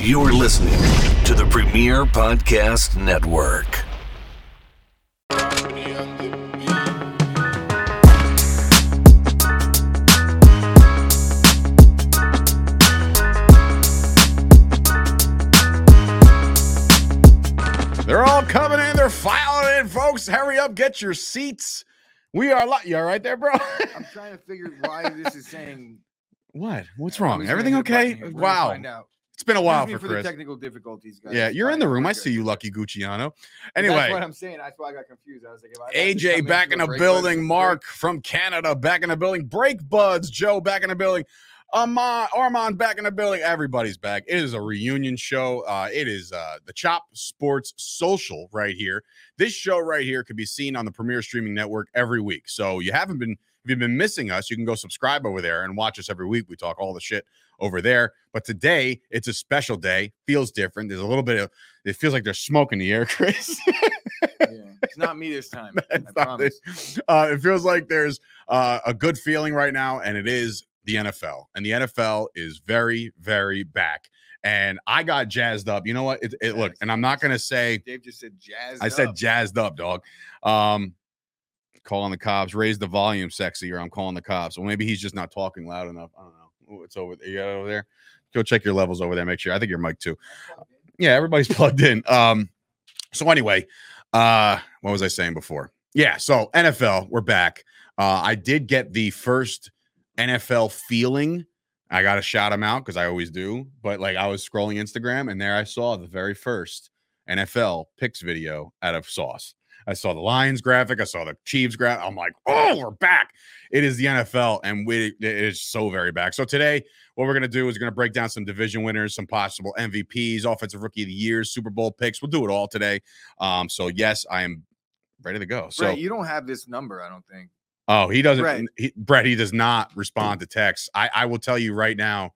You're listening to the Premier Podcast Network. They're all coming in. They're filing in, folks. Hurry up, get your seats. We are. Li- you all right there, bro? I'm trying to figure why this is saying. what? What's wrong? Everything gonna hit a okay? button here. We're Wow. It's been a while for for the Chris. technical difficulties, guys. Yeah, you're in the room. I see you, Lucky Gucciano. Anyway, that's what I'm saying. That's why I got confused. I was like, if I have to come AJ back in the a building. Mark from Canada back in the building. Break buds. Joe back in the building. Armand, Armand back in the building. Everybody's back. It is a reunion show. Uh, it is uh, the Chop Sports Social right here. This show right here can be seen on the Premier Streaming Network every week. So you haven't been, if you've been missing us, you can go subscribe over there and watch us every week. We talk all the shit over there. But today it's a special day. Feels different. There's a little bit of. It feels like there's smoke in the air, Chris. Yeah, it's not me this time. I not promise. it. Uh, it feels like there's uh, a good feeling right now, and it is the NFL. And the NFL is very, very back. And I got jazzed up. You know what? It, it look, and I'm not gonna say Dave just said jazz. I said jazzed up, dog. Um, calling the cops, raise the volume, sexy, or I'm calling the cops. Well, maybe he's just not talking loud enough. I don't know. It's over. You got it over there. Go check your levels over there. Make sure. I think your mic too. Yeah, everybody's plugged in. Um, so anyway, uh, what was I saying before? Yeah, so NFL, we're back. Uh, I did get the first NFL feeling. I got to shout them out because I always do. But like I was scrolling Instagram and there I saw the very first NFL picks video out of Sauce. I saw the Lions graphic. I saw the Chiefs graphic. I'm like, oh, we're back. It is the NFL, and we it is so very back. So today, what we're gonna do is we're gonna break down some division winners, some possible MVPs, offensive rookie of the year, Super Bowl picks. We'll do it all today. Um, so yes, I am ready to go. So Brett, you don't have this number, I don't think. Oh, he doesn't. Brett. He, Brett, he does not respond to texts. I, I will tell you right now,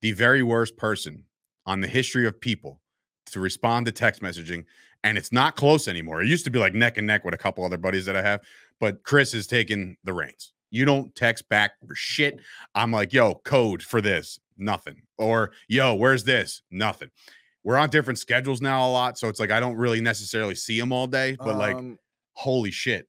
the very worst person on the history of people to respond to text messaging, and it's not close anymore. It used to be like neck and neck with a couple other buddies that I have, but Chris has taken the reins. You don't text back for shit. I'm like, yo, code for this, nothing. Or yo, where's this? Nothing. We're on different schedules now a lot, so it's like I don't really necessarily see him all day, but like, Um, holy shit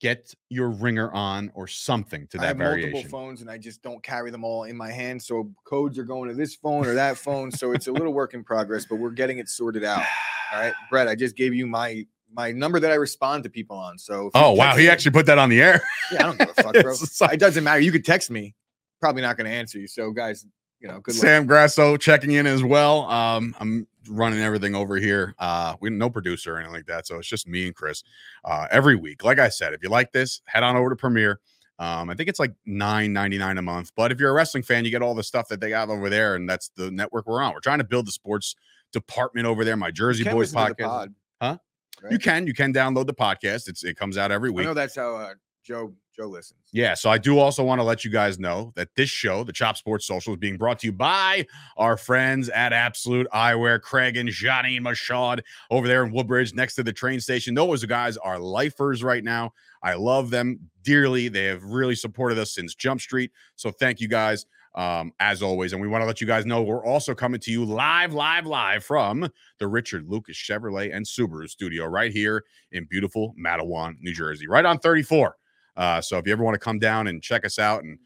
get your ringer on or something to that I have variation multiple phones and I just don't carry them all in my hand. So codes are going to this phone or that phone. So it's a little work in progress, but we're getting it sorted out. All right, Brett, I just gave you my my number that I respond to people on. So oh wow he me- actually put that on the air yeah, I don't give a fuck, bro. Like- it doesn't matter. You could text me. Probably not going to answer you. So guys, you know, good luck. sam grasso checking in as well um i'm running everything over here uh we no producer or anything like that so it's just me and chris uh every week like i said if you like this head on over to premiere um i think it's like 9.99 a month but if you're a wrestling fan you get all the stuff that they have over there and that's the network we're on we're trying to build the sports department over there my jersey boys listen to the podcast pod, Huh? right? you can you can download the podcast it's it comes out every week. I know that's how uh, Joe Joe listens. Yeah, so I do also want to let you guys know that this show, the Chop Sports Social, is being brought to you by our friends at Absolute Eyewear, Craig and Johnny Mashad over there in Woodbridge next to the train station. Those guys are lifers right now. I love them dearly. They have really supported us since Jump Street. So thank you guys um, as always. And we want to let you guys know we're also coming to you live, live, live from the Richard Lucas Chevrolet and Subaru studio right here in beautiful Matawan, New Jersey, right on 34. Uh, so if you ever want to come down and check us out and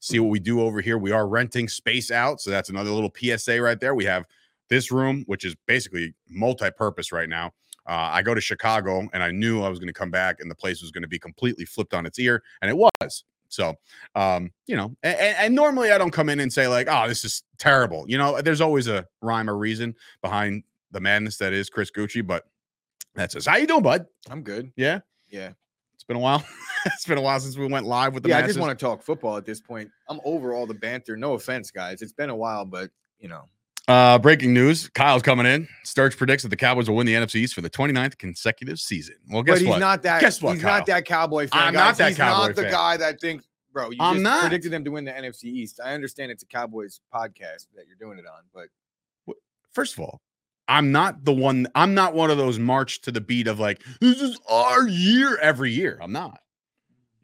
see what we do over here, we are renting space out. So that's another little PSA right there. We have this room, which is basically multi-purpose right now. Uh, I go to Chicago and I knew I was going to come back and the place was going to be completely flipped on its ear, and it was. So, um, you know, and, and normally I don't come in and say like, "Oh, this is terrible." You know, there's always a rhyme or reason behind the madness that is Chris Gucci, but that's us. How you doing, bud? I'm good. Yeah, Yeah. it's been a while. it's been a while since we went live with the yeah, I just want to talk football at this point. I'm over all the banter. No offense, guys. It's been a while, but you know, Uh, breaking news: Kyle's coming in. Sturch predicts that the Cowboys will win the NFC East for the 29th consecutive season. Well, guess but he's what? not that. Guess what, He's Kyle? not that cowboy fan. I'm not guys. that he's Cowboy not the fan. guy that thinks, bro. You I'm just not. predicted them to win the NFC East. I understand it's a Cowboys podcast that you're doing it on, but First of all, I'm not the one. I'm not one of those march to the beat of like this is our year every year. I'm not.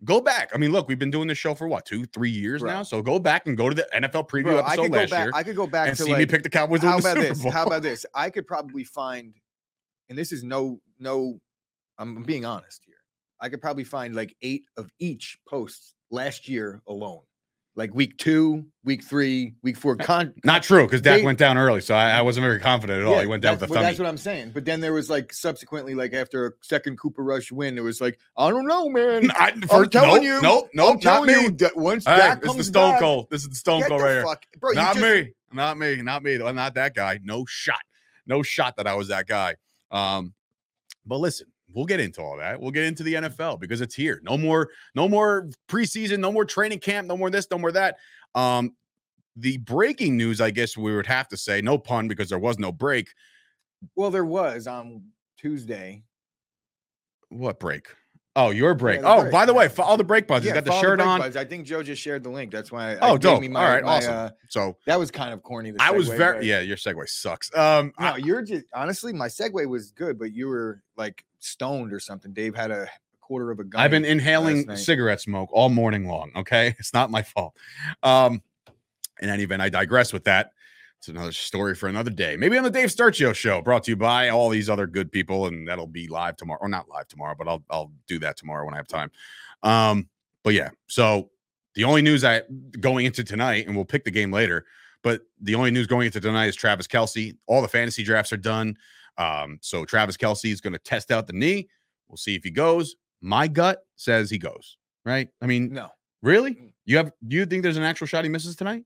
Go back. I mean, look, we've been doing this show for what two, three years Bro. now. So go back and go to the NFL preview Bro, I episode could go last back. year I could go back and to see like, me pick the Cowboys. how about this? How about this? I could probably find, and this is no no. I'm being honest here. I could probably find like eight of each posts last year alone, like week two, week three, week four. Con- Not true because Dak They- went down early, so I, I wasn't very confident at all. Yeah, he went down with well, thumb. that's what I'm saying. But then there was like subsequently, like after a second Cooper Rush win, it was like, I don't know, man. I, I'm first, telling nope, you, nope, nope, I'm telling me. you that once Dak this is the Stone back, Cold. This is the Stone Cold the right here. bro, not just- me, not me, not me. I'm not that guy. No shot, no shot that I was that guy. Um, but listen, we'll get into all that. We'll get into the NFL because it's here. No more, no more preseason, no more training camp, no more this, no more that. Um, the breaking news, I guess we would have to say, no pun because there was no break. Well, there was on Tuesday. What break? Oh, your break. the oh, break, by the way, follow all the break buzz. He's got the shirt Break on. Buds. I think Joe just shared the link. That's why. Oh, it gave dope. me All my- right, my, awesome. uh, So that was kind of corny. the I was very but- yeah. Your segue sucks. Um, No, I- you're just honestly, my segue was good, but you were like stoned or something. Dave had a quarter of a gun. I've been inhaling cigarette smoke all morning long. Okay, it's not my fault. Um, in any event, I digress with that. It's another story for another day. Maybe on the Dave Starchio show, brought to you by all these other good people, and that'll be live tomorrow, or not live tomorrow, but I'll I'll do that tomorrow when I have time. Um, but yeah, so the only news I going into tonight, and we'll pick the game later. But the only news going into tonight is Travis Kelce. All the fantasy drafts are done. Um, so Travis Kelce is going to test out the knee. We'll see if he goes. My gut says he goes. Right? I mean, no. really? You have? Do you think there's an actual shot he misses tonight?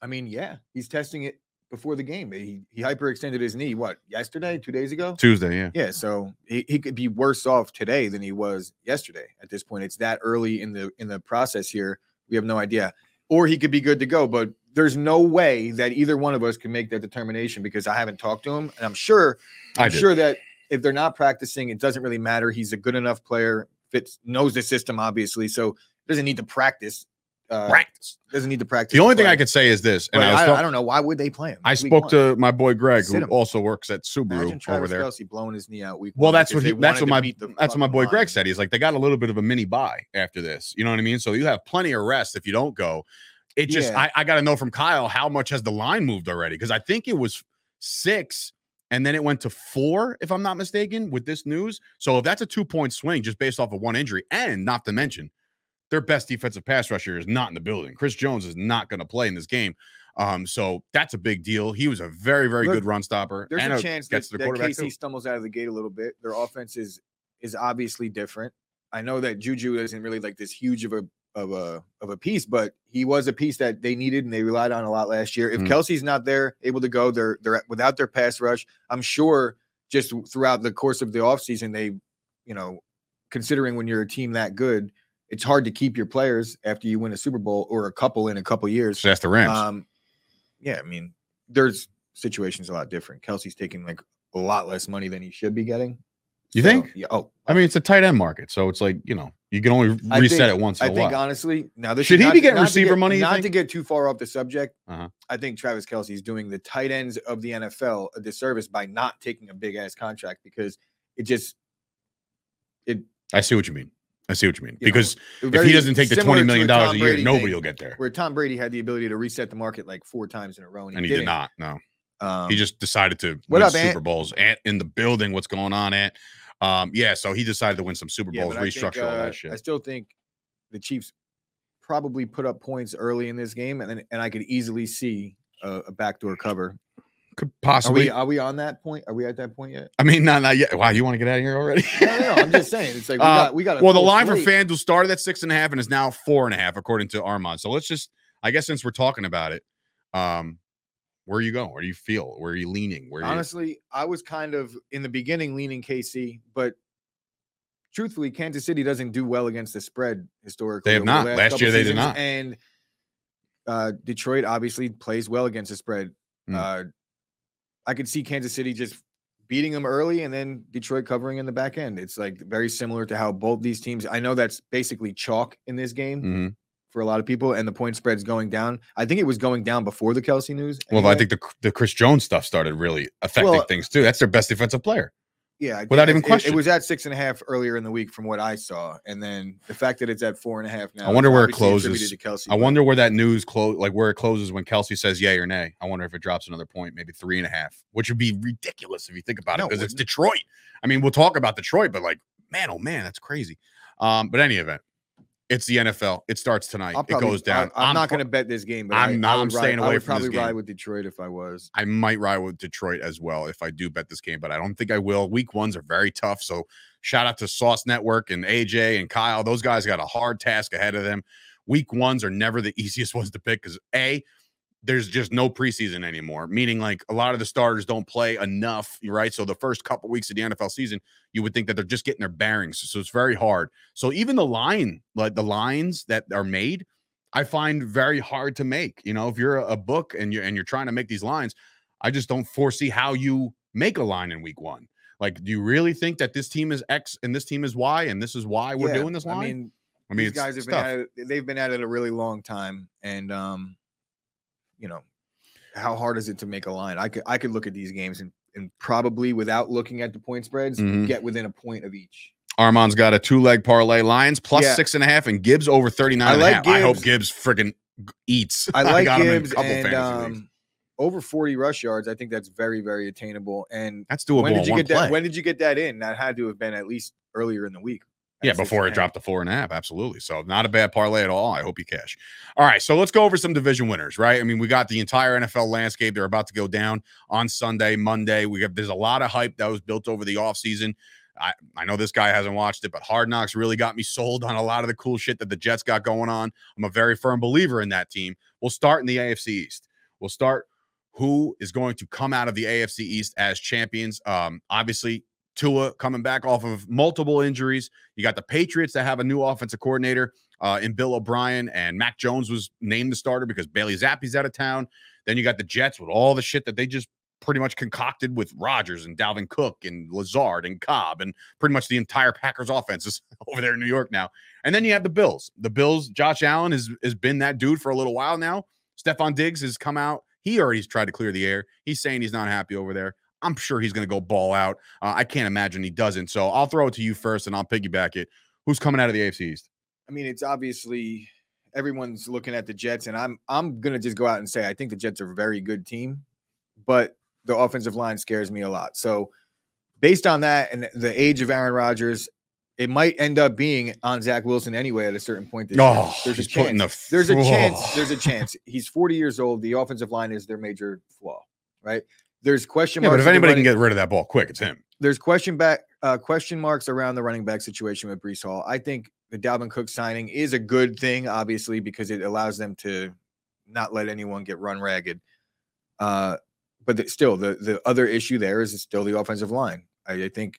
I mean, yeah, he's testing it before the game. He he hyperextended his knee. What yesterday? Two days ago? Tuesday, yeah. Yeah, so he, he could be worse off today than he was yesterday. At this point, it's that early in the in the process here. We have no idea, or he could be good to go. But there's no way that either one of us can make that determination because I haven't talked to him, and I'm sure I'm sure that if they're not practicing, it doesn't really matter. He's a good enough player, fits knows the system obviously, so doesn't need to practice. Uh, Practice. doesn't need to practice. The only thing I could say is this, and I, I, talk- I don't know why would they play him. I spoke one? to my boy Greg, Sit who him. also works at Subaru over there. Kelce blowing his knee out week. Well, that's what he, that's what my that's what my boy Greg said. He's like they got a little bit of a mini buy after this. You know what I mean? So you have plenty of rest if you don't go. It just Yeah. I, I got to know from Kyle how much has the line moved already because I think it was six and then it went to four if I'm not mistaken with this news. So if that's a two point swing just based off of one injury, and not to mention their best defensive pass rusher is not in the building. Chris Jones is not going to play in this game. Um, so that's a big deal. He was a very, very Look, good run stopper. There's and a chance that, the that KC too. stumbles out of the gate a little bit. Their offense is is obviously different. I know that Juju isn't really like this huge of a of a of a piece, but he was a piece that they needed and they relied on a lot last year. If Mhm. Kelce's not there, able to go, they're they're without their pass rush. I'm sure just throughout the course of the offseason, they, you know, considering when you're a team that good, it's hard to keep your players after you win a Super Bowl or a couple in a couple years. Just ask the Rams. Um, yeah, I mean, there's situations a lot different. Kelce's taking like a lot less money than he should be getting. You So, think? Yeah. Oh, I mean, it's a tight end market, so it's like you know you can only I reset think- it once I think while. honestly, now this Should he not- be getting receiver get- money, Not to get too far off the subject, Uh-huh. I think Travis Kelce is doing the tight ends of the NFL a disservice by not taking a big ass contract because it just it I see what you mean. I see what you mean You know, because if he doesn't take the twenty million dollars a, a year, Brady nobody thing, will get there, where Tom Brady had the ability to reset the market like four times in a row, and he, and he did not. No, Um, he just decided to what win up, Super Ant? Bowls. Ant in the building. What's going on, Ant? Um, yeah, so he decided to win some Super Bowls, but I think, restructure all uh, that shit. I still think the Chiefs probably put up points early in this game, and and I could easily see a, a backdoor cover. Could Are possibly. we are we on that point? Are we at that point yet? I mean, not not yet. Wow, you want to get out of here already? No, no, no. I'm just saying. It's like we Uh, got we got. a well, the line for slate. FanDuel started at six and a half and is now four and a half, according to Armand. So let's just, I guess, since we're talking about it, um, where are you going? Where do you feel? Where are you leaning? Where are you? Honestly, I was kind of in the beginning leaning KC, but truthfully, Kansas City doesn't do well against the spread historically. They have over the not. last Last year they did not. And uh, Detroit obviously plays well against the spread. Mm. Uh, I could see Kansas City just beating them early and then Detroit covering in the back end. It's like very similar to how both these teams. I know that's basically chalk in this game Mhm. For a lot of people, and the point spread's going down. I think it was going down before the Kelce news. Well, I think the the Chris Jones stuff started really affecting Well, things too. That's their best defensive player. Yeah, Without think even it- it- question. It, was at six and a half earlier in the week from what I saw, and then the fact that it's at four and a half now. I wonder where it closes. Kelce, I wonder where that news close, like where it closes when Kelce says yay or nay. I wonder if it drops another point, maybe three and a half, which would be ridiculous if you think about No, it, it because it's. Detroit. I mean, we'll talk about Detroit, but like, man, oh man, that's crazy. Um, but any event, it's the NFL. It starts tonight. I'll it goes down. I, am not going to bet this game, but I'm I, not- I I'm would ride- staying I away would from this probably ride with Detroit if I was. I might ride with Detroit as well if I do bet this game, but I don't think I will. Week ones are very tough. So shout out to Sauce Network and AJ and Kyle. Those guys got a hard task ahead of them. Week ones are never the easiest ones to pick because A, there's just no preseason anymore, meaning like a lot of the starters don't play enough, right? So the first couple weeks of the NFL season, you would think that they're just getting their bearings. So it's very hard. So even the line, like the lines that are made, I find very hard to make. You know, if you're a book and you're and you're trying to make these lines, I just don't foresee how you make a line in week one. Like, do you really think that this team is X and this team is Y and this is why we're Yeah, doing this line? I mean, I mean, these guys have tough. been at it, they've been at it a really long time, and um, you know, how hard is it to make a line? I could I could look at these games and and probably without looking at the point spreads, Mhm. get within a point of each. Armand's got a two leg parlay Lions plus Yeah. six and a half and Gibbs over 39 I and a like half. I hope Gibbs. Gibbs friggin' eats. I like got him in a Gibbs and um, over 40 rush yards. I think that's very very attainable. And That's doable when did you get that? When did you get that in? That had to have been at least earlier in the week. Yeah, before it dropped to four and a half. Absolutely. So not a bad parlay at all. I hope you cash. All right. So let's go over some division winners, right? I mean, we got the entire NFL landscape. They're about to go down on Sunday, Monday. We have there's a lot of hype that was built over the offseason. I, I know this guy hasn't watched it, but Hard Knocks really got me sold on a lot of the cool shit that the Jets got going on. I'm a very firm believer in that team. We'll start in the AFC East. We'll start who is going to come out of the AFC East as champions. Um, obviously, Tua coming back off of multiple injuries. You got the Patriots that have a new offensive coordinator uh, in Bill O'Brien, and Mac Jones was named the starter because Bailey Zappe's out of town. Then you got the Jets with all the shit that they just pretty much concocted with Rodgers and Dalvin Cook and Lazard and Cobb and pretty much the entire Packers offense is over there in New York now. And then you have the Bills. The Bills, Josh Allen has, has been that dude for a little while now. Stefon Diggs has come out. He already tried to clear the air. He's saying he's not happy over there. I'm sure he's going to go ball out. Uh, I can't imagine he doesn't. So I'll throw it to you first and I'll piggyback it. Who's coming out of the AFC East? I mean, it's obviously everyone's looking at the Jets, and I'm I'm gonna just go out and say I think the Jets are a very good team, but the offensive line scares me a lot. So based on that and the age of Aaron Rodgers, it might end up being on Zach Wilson anyway at a certain point. This. Oh, there's a putting chance. the there's a chance. There's a chance. He's 40 years old. The offensive line is their major flaw, right? There's question Yeah, marks. but if anybody can get rid of that ball quick, it's him. there's question back uh, question marks around the running back situation with Breece Hall. I think the Dalvin Cook signing is a good thing, obviously, because it allows them to not let anyone get run ragged. Uh, but the, still, the the other issue there is still the offensive line. I, I think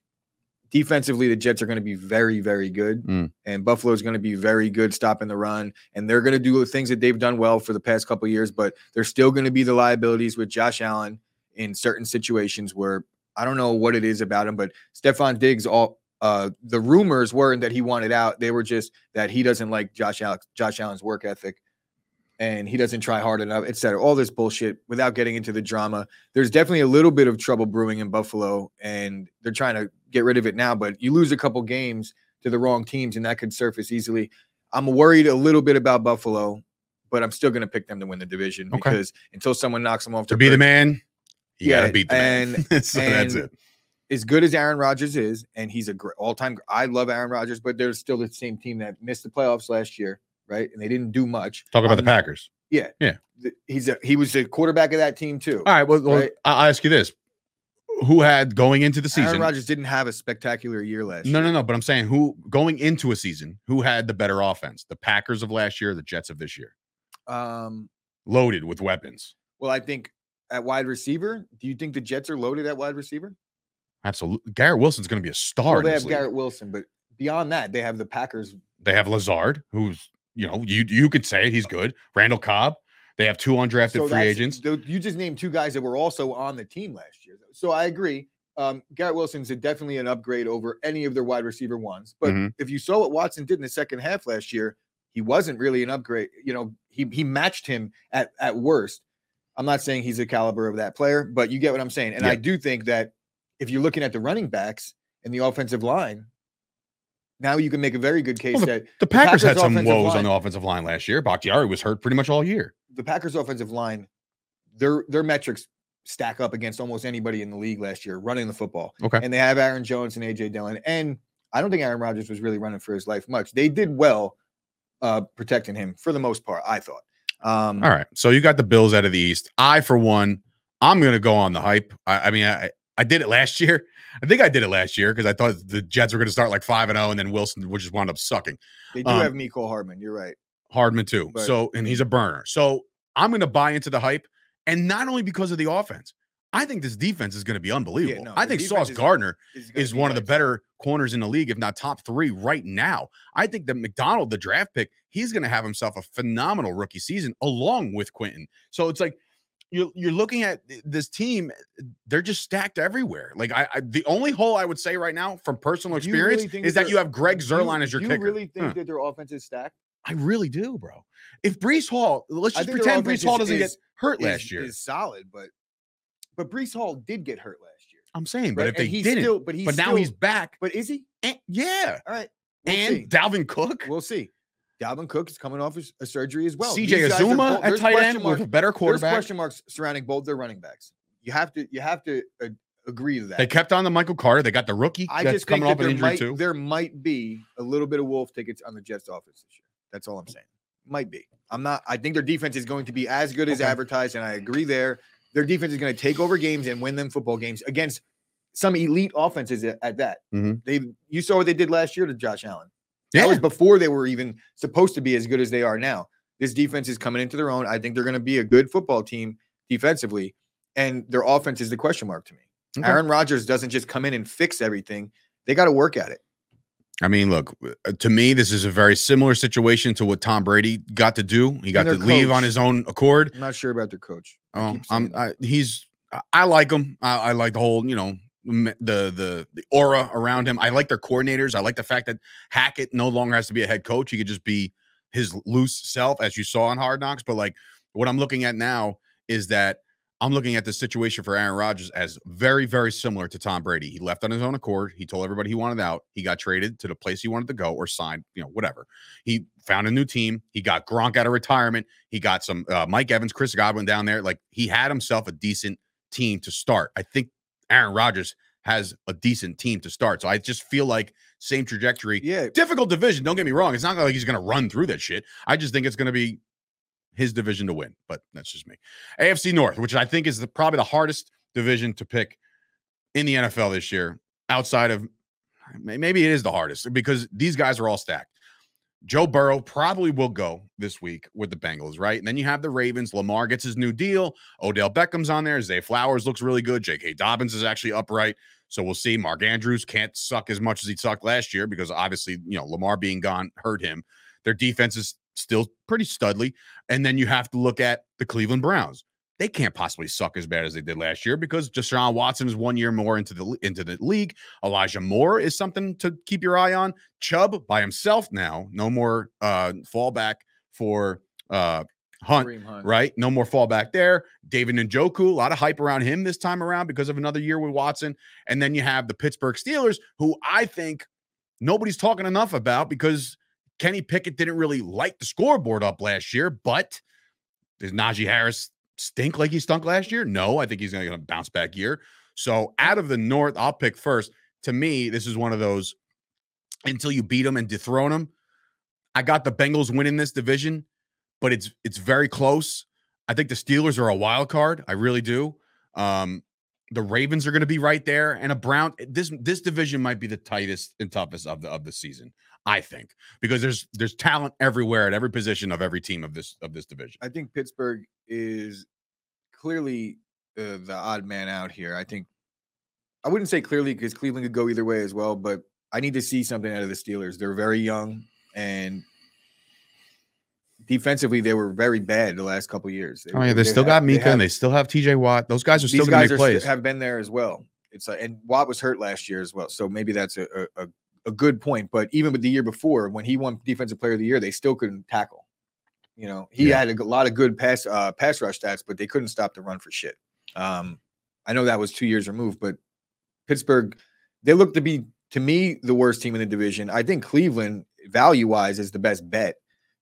defensively, the Jets are going to be very, very good, Mm. and Buffalo is going to be very good stopping the run, and they're going to do the things that they've done well for the past couple of years. But they're still going to be the liabilities with Josh Allen in certain situations where I don't know what it is about him, but Stefon Diggs, all uh, the rumors weren't that he wanted out. They were just that he doesn't like Josh Allen, Josh Allen's work ethic, and he doesn't try hard enough, etc. All this bullshit. Without getting into the drama, there's definitely a little bit of trouble brewing in Buffalo, and they're trying to get rid of it now. But you lose a couple games to the wrong teams, and that could surface easily. I'm worried a little bit about Buffalo, but I'm still going to pick them to win the division Okay. because until someone knocks them off To be the man, you Yeah, to beat the man. and- that's and it. as good as Aaron Rodgers is, and he's a great all-time. I love Aaron Rodgers, but they're still the same team that missed the playoffs last year, right? And they didn't do much. Talk about the Um, Packers. yeah. He's a he was the quarterback of that team too. All right. Well, well right. I'll ask you this: Who had going into the season. Aaron? Rodgers didn't have a spectacular year last No, year. no, no. But I'm saying who going into a season, who had the better offense? The Packers of last year, or the Jets of this year, Um, loaded with weapons. well, I think at wide receiver, do you think the Jets are loaded at wide receiver? Absolutely. Garrett Wilson's going to be a star. Well, they have league. Garrett Wilson, but beyond that, they have the Packers. They have Lazard, who's you know you you could say he's good. Randall Cobb. They have two undrafted So free agents. You just named two guys that were also on the team last year. So I agree. Um, Garrett Wilson's a definitely an upgrade over any of their wide receiver ones. But Mhm. if you saw what Watson did in the second half last year, he wasn't really an upgrade. You know, he he matched him at at worst. I'm not saying he's the caliber of that player, but you get what I'm saying. And Yeah. I do think that if you're looking at the running backs and the offensive line, now you can make a very good case Well, that The Packers, Packers had some woes line- on the offensive line last year. Bakhtiari was hurt pretty much all year. the Packers offensive line, their their metrics stack up against almost anybody in the league last year running the football. Okay. And they have Aaron Jones and AJ Dillon. And I don't think Aaron Rodgers was really running for his life much. They did well uh protecting him for the most part, I thought. Um All right. So you got the Bills out of the East. I, for one, I'm going to go on the hype. I, I mean, I, I did it last year. I think I did it last year because I thought the Jets were going to start like 5 and 0, and then Wilson would just wind up sucking. they do um, have Mecole Hardman. You're right. Hardman, too. But- so, and he's a burner. So I'm going to buy into the hype. And not only because of the offense, I think this defense is going to be unbelievable. no, I think Sauce is- Gardner Is is one of the better corners in the league, if not top three right now. I think that McDonald, the draft pick, he's going to have himself a phenomenal rookie season along with Quentin. So it's like you're you're looking at this team; they're just stacked everywhere. Like I, I the only hole I would say right now, from personal you really experience, is that that you have Greg you- Zuerlein as your do you kicker. really think Huh. that their offense is stacked? I really do, bro. If Breece Hall, let's just pretend Breece Hall doesn't is- get hurt Is- last year. is solid, but but Breece Hall did get hurt last year. I'm saying, but right? if they he's didn't, still, but he's but now still- he's back. but is he? and- yeah, All right. we'll and see. Dalvin Cook. We'll see. Dalvin Cook is coming off a surgery as well. CJ Uzomah at tight end with a better There's question marks surrounding both their running backs. You have to you have to uh, agree to that. They kept on the Michael Carter. They got the rookie I that's just coming off an there injury might, too. there might be a little bit of wolf tickets on the Jets offense this year. That's all I'm saying. Might be. I'm not. I think their defense is going to be as good as Okay. advertised, and I agree there. Their defense is going to take over games and win them football games against some elite offenses at, at that. Mhm. They you saw what they did last year to Josh Allen. Yeah. That was before they were even supposed to be as good as they are now. This defense is coming into their own. I think they're going to be a good football team defensively, and their offense is the question mark to me. Okay. Aaron Rodgers doesn't just come in and fix everything. They got to work at it. I mean, look, uh, to me, this is a very similar situation to what Tom Brady got to do. He got to their leave on his own accord. I'm not sure about their coach. I Um, keep saying I'm. I, he's, I- like him. I, I like the whole, you know, the the the aura around him. I like their coordinators. I like the fact that Hackett no longer has to be a head coach. He could just be his loose self, as you saw on Hard Knocks. But like, what I'm looking at now is that I'm looking at the situation for Aaron Rodgers as very, very similar to Tom Brady. He left on his own accord. He told everybody he wanted out. He got traded to the place he wanted to go or signed, you know, whatever. He found a new team. He got Gronk out of retirement. He got some uh, Mike Evans, Chris Godwin down there. Like he had himself a decent team to start. I think Aaron Rodgers has a decent team to start. So I just feel like same trajectory. Yeah, Difficult division. Don't get me wrong. It's not like he's going to run through that shit. I just think it's going to be his division to win. But that's just me. AFC North, which I think is the, probably the hardest division to pick in the NFL this year, outside of maybe it is the hardest because these guys are all stacked. Joe Burrow probably will go this week with the Bengals, right? And then you have the Ravens. Lamar gets his new deal. Odell Beckham's on there. Zay Flowers looks really good. J.K. Dobbins is actually upright. So we'll see. Mark Andrews can't suck as much as he sucked last year because obviously, you know, Lamar being gone hurt him. Their defense is still pretty studly. And then you have to look at the Cleveland Browns. They can't possibly suck as bad as they did last year because Deshaun Watson is one year more into the into the league. Elijah Moore is something to keep your eye on. Chubb by himself now, no more uh fallback for uh Hunt, Hunt. right? No more fallback there. David Njoku, a lot of hype around him this time around because of another year with Watson. And then you have the Pittsburgh Steelers, who I think nobody's talking enough about because Kenny Pickett didn't really light the scoreboard up last year, but does Najee Harris stink like he stunk last year? No, I think he's going to bounce back year. So out of the North, I'll pick first. To me, this is one of those until you beat them and dethrone them. I got the Bengals winning this division, but it's it's very close. I think the Steelers are a wild card. I really do. Um, the Ravens are going to be right there, and a Brown. This this division might be the tightest and toughest of the of the season. I think because there's there's talent everywhere at every position of every team of this of this division. I think Pittsburgh is clearly uh, the odd man out here. I think I wouldn't say clearly because Cleveland could go either way as well, but I need to see something out of the Steelers. They're very young and defensively they were very bad the last couple years. Oh yeah, they still got Minkah and they still have T.J. Watt. Those guys are still going to are make st- plays. have been there as well. It's like and Watt was hurt last year as well, so maybe that's a a, a a good point. But even with the year before, when he won Defensive Player of the Year, they still couldn't tackle. You know, he Yeah. had a lot of good pass uh, pass rush stats, but they couldn't stop the run for shit. Um, I know that was two years removed, but Pittsburgh, they look to be to me the worst team in the division. I think Cleveland, value wise, is the best bet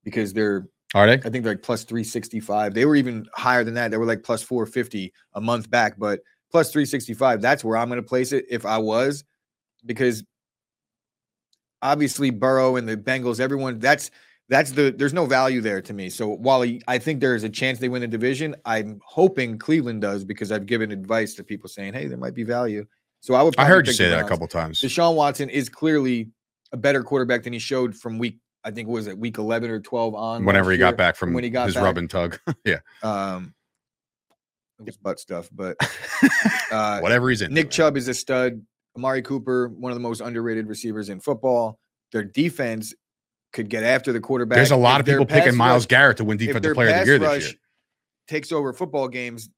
because they're Are they? I think they're like plus 365. They were even higher than that. They were like plus 450 a month back, but plus 365. That's where I'm going to place it if I was, because obviously Burrow and the Bengals, everyone, that's that's the there's no value there to me. So while I think there is a chance they win the division, I'm hoping Cleveland does because I've given advice to people saying, hey, there might be value. So I would. I heard you say that a couple times. Deshaun Watson is clearly a better quarterback than he showed from week. I think was it week 11 or 12 on Whenever he got year. back from when he got his back. rub and tug. yeah. Um, it was butt stuff, but uh, Whatever he's in. Nick Chubb is a stud. Amari Cooper, one of the most underrated receivers in football. Their defense could get after the quarterback. There's a lot If of people picking Myles rush- Garrett to win defensive player of the year this year. Takes over football games.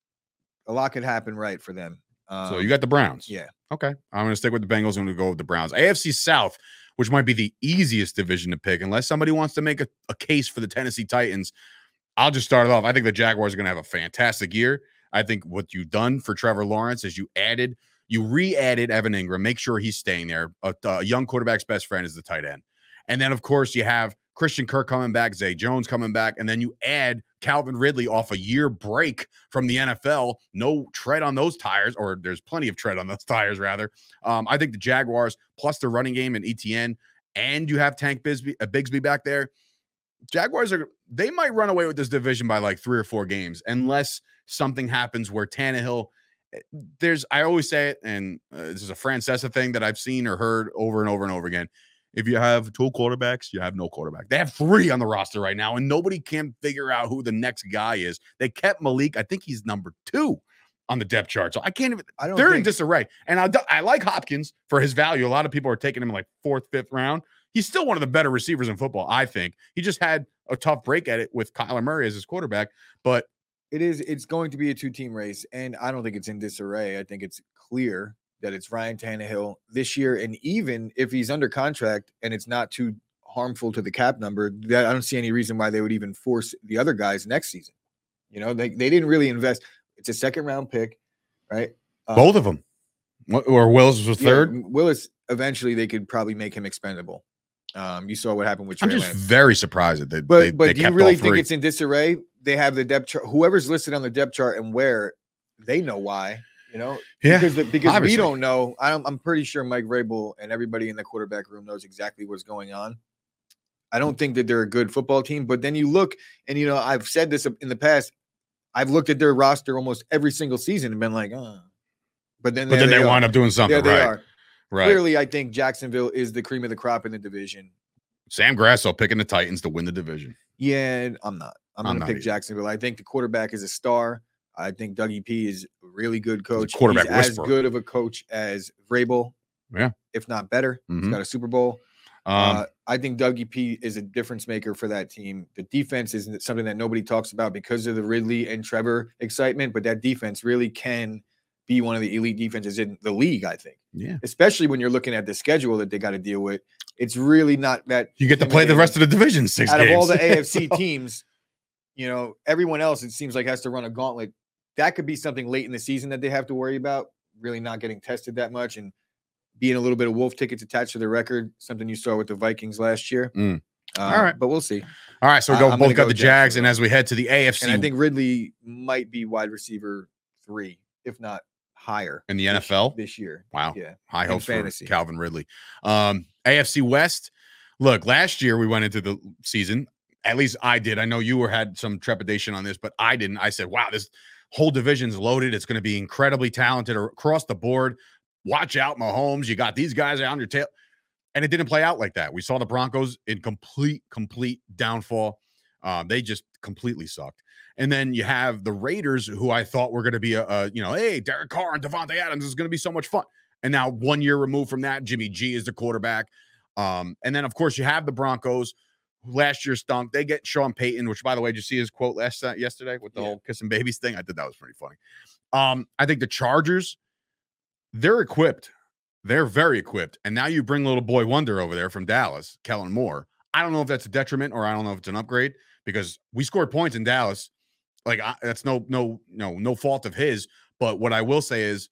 A lot could happen right for them. Um, So you got the Browns. yeah. Okay. I'm going to stick with the Bengals. I'm going to go with the Browns. AFC South, which might be the easiest division to pick, unless somebody wants to make a, a case for the Tennessee Titans. I'll just start it off. I think the Jaguars are going to have a fantastic year. I think what you've done for Trevor Lawrence is you added, you re added Evan Engram, make sure he's staying there. A, a young quarterback's best friend is the tight end. And then, of course, you have Christian Kirk coming back, Zay Jones coming back, and then you add Calvin Ridley off a year break from the NFL. No tread on those tires, or there's plenty of tread on those tires, rather. Um, I think the Jaguars plus the running game and ETN, and you have Tank Bisbee, uh, Bigsby back there. Jaguars are they might run away with this division by like three or four games, unless something happens where Tannehill. eh, There's I always say it, and uh, this is a Francesa thing that I've seen or heard over and over and over again. If you have two quarterbacks, you have no quarterback. They have three on the roster right now, and nobody can figure out who the next guy is. They kept Malik. I think he's number two on the depth chart. So I can't even. I don't They're in disarray. And I, I like Hopkins for his value. A lot of people are taking him in like fourth, fifth round. He's still one of the better receivers in football, I think. He just had a tough break at it with Kyler Murray as his quarterback. But it is it's going to be a two-team race, and I don't think it's in disarray. I think it's clear that it's Ryan Tannehill this year, and even if he's under contract and it's not too harmful to the cap number, that I don't see any reason why they would even force the other guys next season. You know, they, they didn't really invest. It's a second round pick, right? Uh, both of them, or Willis was yeah, third. M- Willis. Eventually, they could probably make him expendable. Um, you saw what happened with I'm just Lance. very surprised that they, But they, but they do you really think it's in disarray? They have the depth chart. Whoever's listed on the depth chart and where they know why. You know, yeah, because the, because obviously. we don't know. I'm I'm pretty sure Mike Vrabel and everybody in the quarterback room knows exactly what's going on. I don't think that they're a good football team, but then you look and you know I've said this in the past. I've looked at their roster almost every single season and been like, oh. But then but then they are. wind up doing something There they right. are. Right. Clearly, I think Jacksonville is the cream of the crop in the division. Sam Grasso picking the Titans to win the division. Yeah, I'm not. I'm, I'm going not to pick either. Jacksonville. I think the quarterback is a star. I think Dougie P is a really good coach. quarterback as good of a coach as Vrabel. Yeah. if not better. Mhm. He's got a Super Bowl. Um, uh, I think Dougie P is a difference maker for that team. The defense is something that nobody talks about because of the Ridley and Trevor excitement, but that defense really can be one of the elite defenses in the league. I think, yeah. especially when you're looking at the schedule that they got to deal with. It's really not that You get to play the rest of the division six out games. of all the AFC teams, you know, everyone else it seems like has to run a gauntlet. That could be something late in the season that they have to worry about, really not getting tested that much and being a little bit of wolf tickets attached to their record, something you saw with the Vikings last year. Mm. Uh, All right. but we'll see. All right, so we go gonna both got go the Jags, and as we head to the AFC And I think Ridley might be wide receiver three, if not higher in the this- NFL, this year. wow, Yeah. high in hopes for fantasy. Calvin Ridley. Um, AFC West. Look, last year we went into the season. At least I did. I know you were had some trepidation on this, but I didn't. I said, "Wow, this whole division's loaded. It's going to be incredibly talented across the board. Watch out, Mahomes. You got these guys on your tail." And it didn't play out like that. We saw the Broncos in complete, complete downfall. Um, they just completely sucked. And then you have the Raiders, who I thought were going to be a, a, you know, hey, Derek Carr and Davante Adams is going to be so much fun. And now one year removed from that, Jimmy G is the quarterback. Um, and then of course you have the Broncos, last year stunk. They get Sean Payton, which by the way, did you see his quote last uh, yesterday with the Yeah. whole kissing babies thing? I thought that was pretty funny. Um, I think the Chargers, they're equipped. They're very equipped. And now you bring little boy wonder over there from Dallas, Kellen Moore. I don't know if that's a detriment or I don't know if it's an upgrade because we scored points in Dallas. Like I, that's no no no no fault of his. But what I will say is,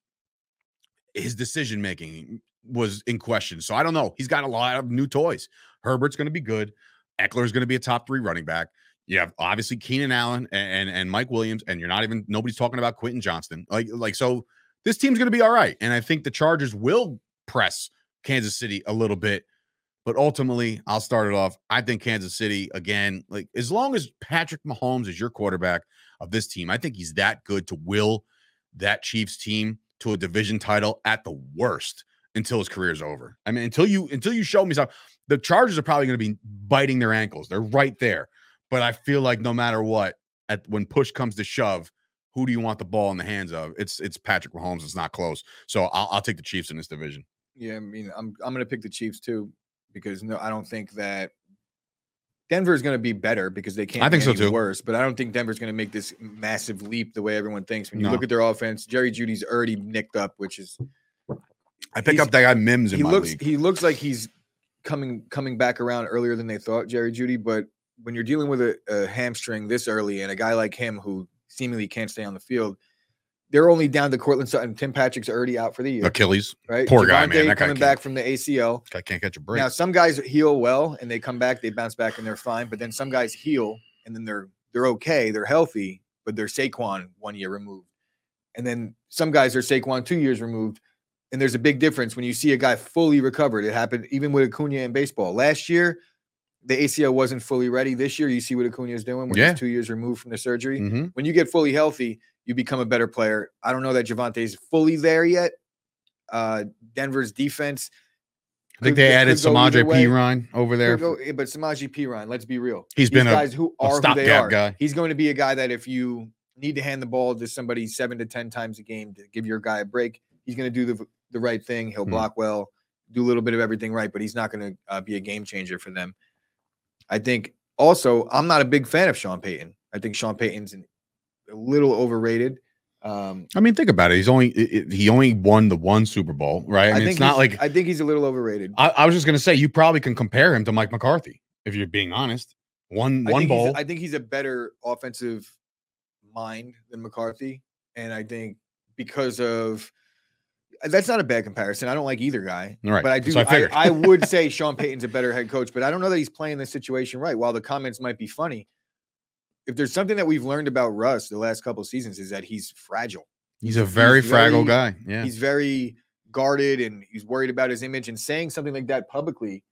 his decision making was in question. So I don't know. He's got a lot of new toys. Herbert's going to be good. Ekeler's going to be a top three running back. You have obviously Keenan Allen and, and, and Mike Williams, and you're not even nobody's talking about Quentin Johnston. Like like so, this team's going to be all right. And I think the Chargers will press Kansas City a little bit, but ultimately, I'll start it off. I think Kansas City again, like as long as Patrick Mahomes is your quarterback of this team, I think he's that good to will that Chiefs team to a division title at the worst until his career is over. I mean, until you until you show me something, the Chargers are probably going to be biting their ankles. They're right there. But I feel like no matter what, at when push comes to shove, who do you want the ball in the hands of? It's it's Patrick Mahomes. It's not close. So I'll, I'll take the Chiefs in this division. Yeah, I mean, I'm I'm gonna pick the Chiefs too because no, I don't think that Denver is gonna be better because they can't. I think so, too. Worse, but I don't think Denver's gonna make this massive leap the way everyone thinks. When you No. look at their offense, Jerry Jeudy's already nicked up, which is I pick up that guy Mims in he looks league. he looks like he's coming coming back around earlier than they thought, Jerry Jeudy. But when you're dealing with a, a hamstring this early and a guy like him who seemingly can't stay on the field, they're only down to Courtland Sutton. Tim Patrick's already out for the year, Achilles. right? poor guy, man. That coming can't- back from the ACL. I can't catch a break. Now, some guys heal well and they come back, they bounce back and they're fine. But then some guys heal and then they're they're okay, they're healthy, but they're Saquon one year removed. And then some guys are Saquon two years removed. And there's a big difference when you see a guy fully recovered. It happened even with Acuna in baseball. Last year, the ACL wasn't fully ready. This year, you see what Acuna is doing when Yeah. he's two years removed from the surgery. Mhm. When you get fully healthy, you become a better player. I don't know that Javonte's fully there yet. Uh, Denver's defense I think could- they could added Samaje. Perine over there. Go- eh, but Samaje Perine, let's be real. He's These been a- guys who a are who they are. guy. He's going to be a guy that if you need to hand the ball to somebody seven to ten times a game to give your guy a break, he's going to do the the right thing. He'll Hmm. block well, do a little bit of everything right, but he's not going to uh, be a game changer for them. I think also I'm not a big fan of Sean Payton. I think Sean Payton's an, a little overrated. Um, I mean, think about it. He's only i- i- he only won the one Super Bowl, right? I mean, think it's not like I think he's a little overrated. I, I was just gonna say you probably can compare him to Mike McCarthy if you're being honest. One I one bowl. I think he's a better offensive mind than McCarthy, and I think because of that's not a bad comparison. I don't like either guy, right, but I do. so I I. I, would say Sean Payton's a better head coach, but I don't know that he's playing the situation right. While the comments might be funny, if there's something that we've learned about Russ the last couple of seasons is that he's fragile. he's a very he's fragile very- guy. Yeah. He's very guarded and he's worried about his image. And saying something like that publicly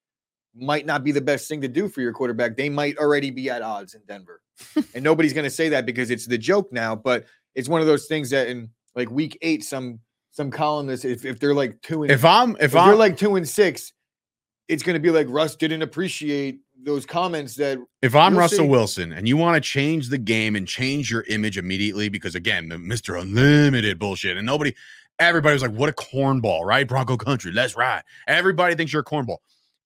might not be the best thing to do for your quarterback. They might already be at odds in Denver. and nobody's going to say that because it's the joke now, but it's one of those things that in like week eight, some some columnists, if, if they're like two and If I'm if if I'm like two and six, it's going to be like Russ didn't appreciate those comments that if I'm Russell see. Wilson and you want to change the game and change your image immediately because again the Mr. Unlimited bullshit and nobody everybody was like what a cornball right? Bronco country let's ride. Everybody thinks you're a cornball.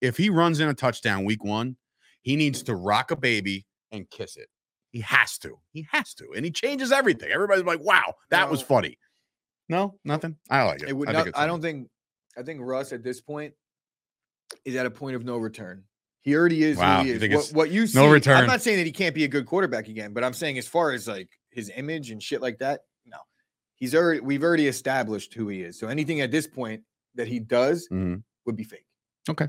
If he runs in a touchdown week one he needs to rock a baby and kiss it. He has to. He has to and he changes everything. Everybody's like wow that was funny no nothing I like it it would I, not, think I don't think I think Russ at this point is at a point of no return. He already is Wow, who he is. think What, what you see, no return? I'm not saying that he can't be a good quarterback again, but I'm saying as far as like his image and shit like that, no. He's already we've already established who he is. So anything at this point that he does Mhm. would be fake. Okay.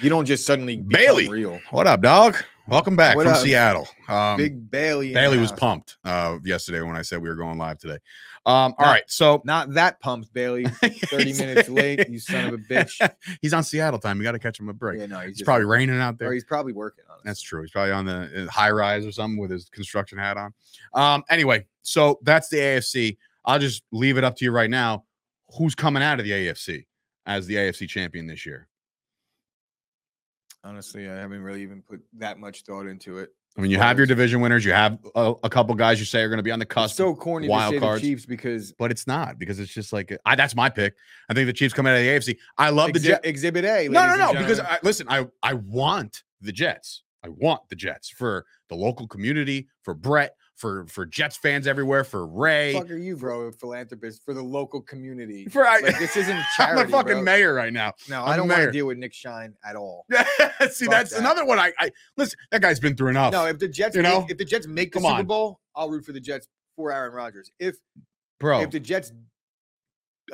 You don't just suddenly Bailey. real. what up dog welcome back What from up? Seattle um, Big Bailey. Bailey was house. pumped uh yesterday when I said we were going live today. Um, Not- right, so Not that pumped, Bailey. 30 minutes late, you son of a bitch. He's on Seattle time. You got to catch him a break. Yeah, no, he's it's probably raining out or there. he's probably working on it. That's true. He's probably on the uh, high rise or something with his construction hat on. Um, anyway, so that's the AFC. I'll just leave it up to you right now. Who's coming out of the AFC as the AFC champion this year? Honestly, I haven't really even put that much thought into it. I mean, you have your division winners. You have a, a couple guys you say are going to be on the It's cusp. so corny wild to say cards. the Chiefs because but it's not because it's just like I, that's my pick. I think the Chiefs come out of the AFC. I love the Jets. Exhibit A. No, no, no. Because. I, listen, I I want the Jets. I want the Jets for the local community, for Brett, for for Jets fans everywhere, for Ray. fuck are you, bro? A philanthropist for the local community. For I, Like, this isn't I'm charity, the fucking bro. mayor right now. No, I'm I don't want to deal with Nick Shine at all. See, Fuck that's that. another one. I, I listen. That guy's been through enough, No, if the Jets, You make, know? if the Jets make the Come Super on. Bowl, I'll root for the Jets for Aaron Rodgers. If bro. if the Jets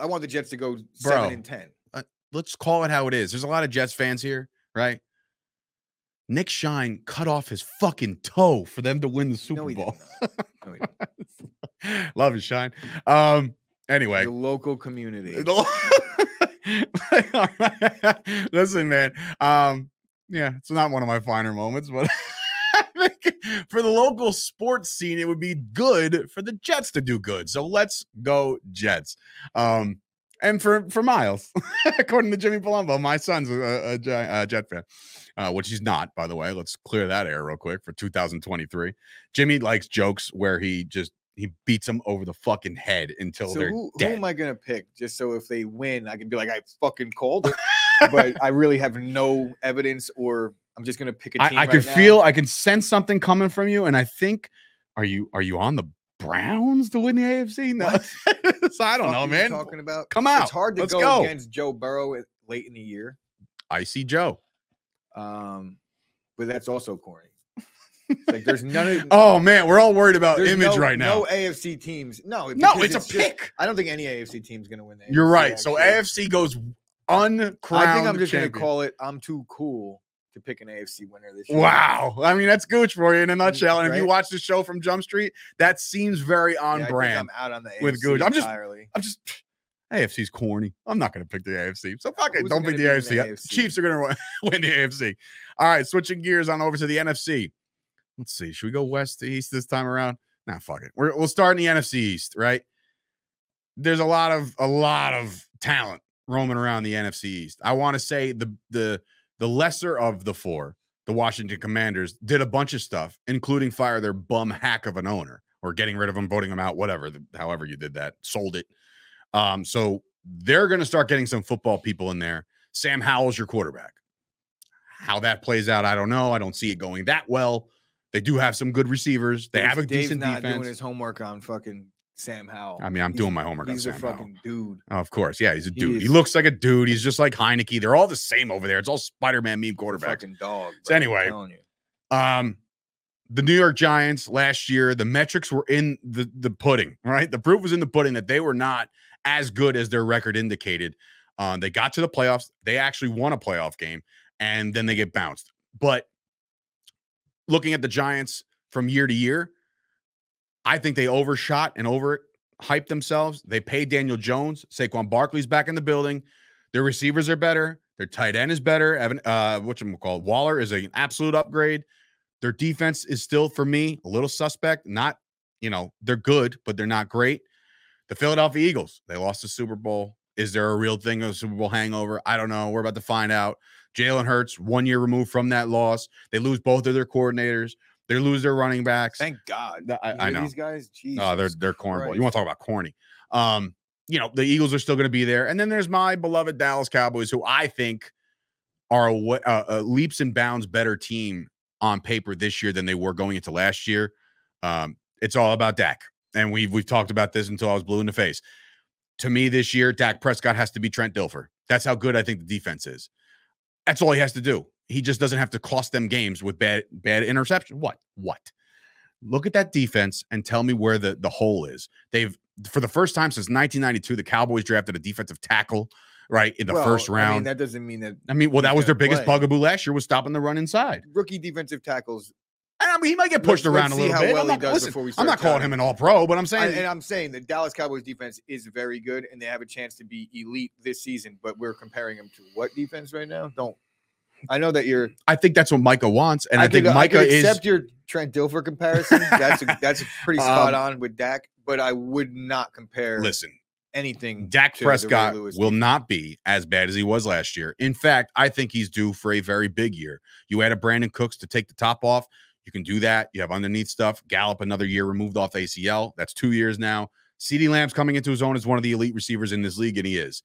I want the Jets to go seven and ten. Uh, let's call it how it is. There's a lot of Jets fans here, right? Nick Shine cut off his fucking toe for them to win the Super No, Bowl. No. Love you, Shine. Um, anyway. The local community. Listen, man. Um, yeah, it's not one of my finer moments, but for the local sports scene, it would be good for the Jets to do good. So let's go, Jets. Um, and for for Miles, according to Jimmy Palumbo, my son's a, a, a Jet fan, uh, which he's not, by the way. Let's clear that air real quick for 2023. Jimmy likes jokes where he just he beats them over the fucking head until So they're who, who am I gonna pick? Just so if they win, I can be like, I fucking called it, but I really have no evidence, or I'm just gonna pick a team. I, I right can now. feel, I can sense something coming from you, and I think, are you are you on the Browns to win the AFC? No, so I don't know, man. Talking about Come out. It's hard to Let's go, go. against Joe Burrow at- late in the year, I see Joe. um, but that's also corny. It's like there's none of Oh man, we're all worried about image no, right now. No AFC teams. No, No, because it's, a just- pick. I don't think any AFC team's gonna win. The You're AFC, right. So. AFC goes uncrowned. I think I'm just champion. gonna call it. I'm too cool to pick an AFC winner this year. Wow. I mean, that's gooch for you in a nutshell. And if you watch the show from Jump Street, that seems very on Yeah, brand. I'm out on the with Gooch. I'm just- entirely. I'm just AFC's corny. I'm not going to pick the AFC. So fuck it. Don't pick the AFC. the AFC? Chiefs are going to win the AFC. All right, switching gears on over to the NFC. Let's see. Should we go west to east this time around? Nah, fuck it. We're, we'll start in the NFC East, right? There's a lot of a lot of talent roaming around the NFC East. I want to say the the the lesser of the four, the Washington Commanders, did a bunch of stuff, including fire their bum hack of an owner or getting rid of him, voting him out, whatever. the- however you did that, sold it. Um, so they're going to start getting some football people in there. Sam Howell's your quarterback. How that plays out, I don't know. I don't see it going that well. They do have some good receivers. They Dave's- have a Dave's decent not defense. doing his homework on fucking Sam Howell. I mean, I'm He's- doing my homework on He's Sam a Howell. fucking dude. Oh, of course, yeah, he's a dude. He is- looks like a dude. He's just like Heinicke. They're all the same over there. It's all Spider-Man meme A quarterbacks. fucking dog. So anyway. Um, the New York Giants last year, the metrics were in the the pudding, right? The proof was in the pudding that they were not as good as their record indicated. Um, they got to the playoffs. They actually won a playoff game, and then they get bounced. But looking at the Giants from year to year, I think they overshot and overhyped themselves. They paid Daniel Jones. Saquon Barkley's back in the building. Their receivers are better. Their tight end is better. Evan, uh, what you call Waller is an absolute upgrade. Their defense is still for me a little suspect. Not, you know, they're good, but they're not great. The Philadelphia Eagles, they lost the Super Bowl. Is there a real thing of Super Bowl hangover? I don't know. We're about to find out. Jalen Hurts, one year removed from that loss. They lose both of their coordinators. They lose their running backs. Thank God. I- I know. These guys, Jesus Oh, they're they're cornball. You want to talk about corny? Um, you know the Eagles are still going to be there, and then there's my beloved Dallas Cowboys, who I think are a, a, a leaps and bounds better team on paper this year than they were going into last year. Um, it's all about Dak, and we've we've talked about this until I was blue in the face. To me, this year, Dak Prescott has to be Trent Dilfer. That's how good I think the defense is. That's all he has to do. He just doesn't have to cost them games with bad bad interception. What? What? Look at that defense and tell me where the the hole is. They've for the first time since 1992, the Cowboys drafted a defensive tackle right in the Well, first I mean, round. that doesn't mean that I mean, well, that was their biggest play. bugaboo last year was stopping the run inside. rookie defensive tackles. And I mean, he might get pushed Let's- around let's a little how bit. well I'm he not, does listen, before we I'm not calling him an all pro, but I'm I, saying and I'm saying the Dallas Cowboys defense is very good, and they have a chance to be elite this season. But we're comparing them to what defense right now? Don't. I know that you're. I think that's what Micah wants, and I, think could, Micah I could is. accept your Trent Dilfer comparison. That's a, that's pretty spot Um, on with Dak, but I would not compare Listen, anything. Dak Prescott will not be as bad as he was last year. In fact, I think he's due for a very big year. You added Brandin Cooks to take the top off. You can do that. You have underneath stuff. Gallup another year removed off ACL. That's two years now. CeeDee Lamb's coming into his own as one of the elite receivers in this league, and he is.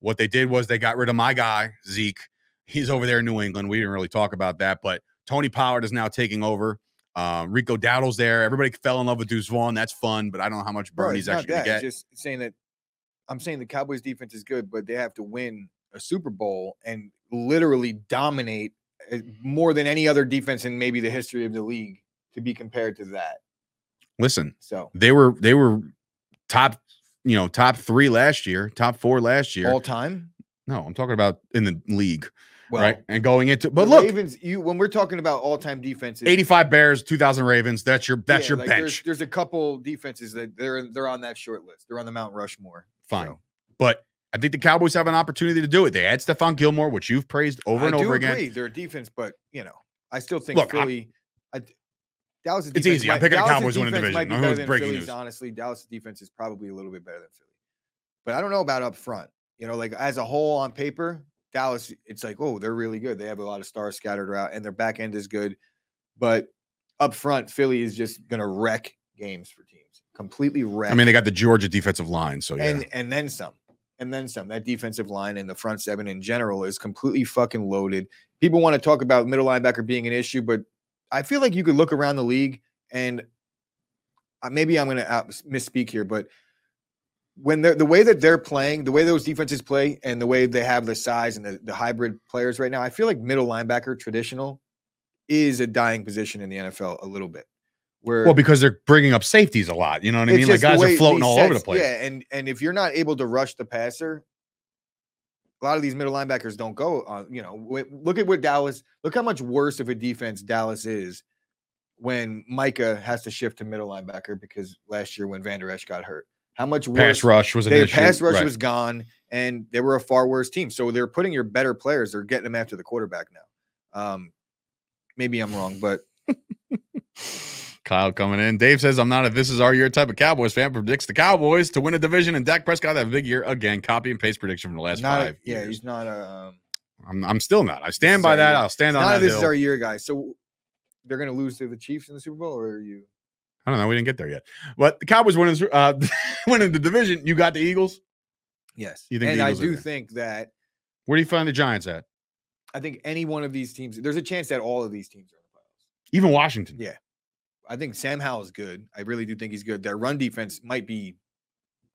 What they did was they got rid of my guy Zeke. He's over there in New England. We didn't really talk about that, but Tony Pollard is now taking over. Um, Rico Dowdle's there. Everybody fell in love with Deuce Vaughn. That's fun, but I don't know how much burn he's actually going to get. It's just saying that I'm saying the Cowboys defense is good, but they have to win a Super Bowl and literally dominate uh, more than any other defense in maybe the history of the league to be compared to that. Listen, So they were they were top you know, top three last year, top four last year. All time. no, I'm talking about in the league, Well, right? And going into, but look, Ravens. You when we're talking about all time defenses, 85 Bears, 2000 Ravens. That's your that's yeah, your like, There's, bench. there's a couple defenses that they're they're on that short list. They're on the Mount Rushmore. Fine. so. But I think the Cowboys have an opportunity to do it. They had Stephon Gilmore, which you've praised over I and over again. agree. Their defense, but you know, I still think Look, Philly. I, Dallas. It's easy. I'm picking the Cowboys winning division. Might be better than breaking Philly's. news. Honestly, Dallas defense is probably a little bit better than Philly, but I don't know about up front. You know, like as a whole on paper, Dallas. It's like, oh, they're really good. They have a lot of stars scattered around, and their back end is good. But up front, Philly is just gonna wreck games for teams. Completely wreck. I mean, they got the Georgia defensive line, so yeah. and and then some and then some that defensive line and the front seven in general is completely fucking loaded people want to talk about middle linebacker being an issue but i feel like you could look around the league and uh, maybe i'm going to misspeak here but when they're the way that they're playing the way those defenses play and the way they have the size and the, the hybrid players right now i feel like middle linebacker traditional is a dying position in the nfl a little bit where well, because they're bringing up safeties a lot. You know what I mean? Like the guys are floating all over the place. Yeah, and and if you're not able to rush the passer, a lot of these middle linebackers don't go on. You know, look at what Dallas. Look how much worse of a defense Dallas is when Micah has to shift to middle linebacker because last year when Vander Esch got hurt, how much worse Pass rush was an their issue. pass rush right. was gone, and they were a far worse team. So they're putting your better players. They're getting them after the quarterback now. Um, maybe I'm wrong, but Kyle coming in. Dave says, I'm not a this is our year type of Cowboys fan. Predicts the Cowboys to win a division and Dak Prescott have a big year again. Copy and paste prediction from the last not. five. yeah, years. he's not a. Um, I'm, I'm still not. I stand by that. year. I'll stand on that. this hill. is our year, guys. So they're going to lose to the Chiefs in the Super Bowl, or are you? I don't know. We didn't get there yet. But the Cowboys winning, uh, winning the division. You got the Eagles. Yes. You think and I do think that Where do you find the Giants at? I think any one of these teams, there's a chance that all of these teams are in the playoffs. Even Washington. Yeah. I think Sam Howell is good. I really do think he's good. Their run defense might be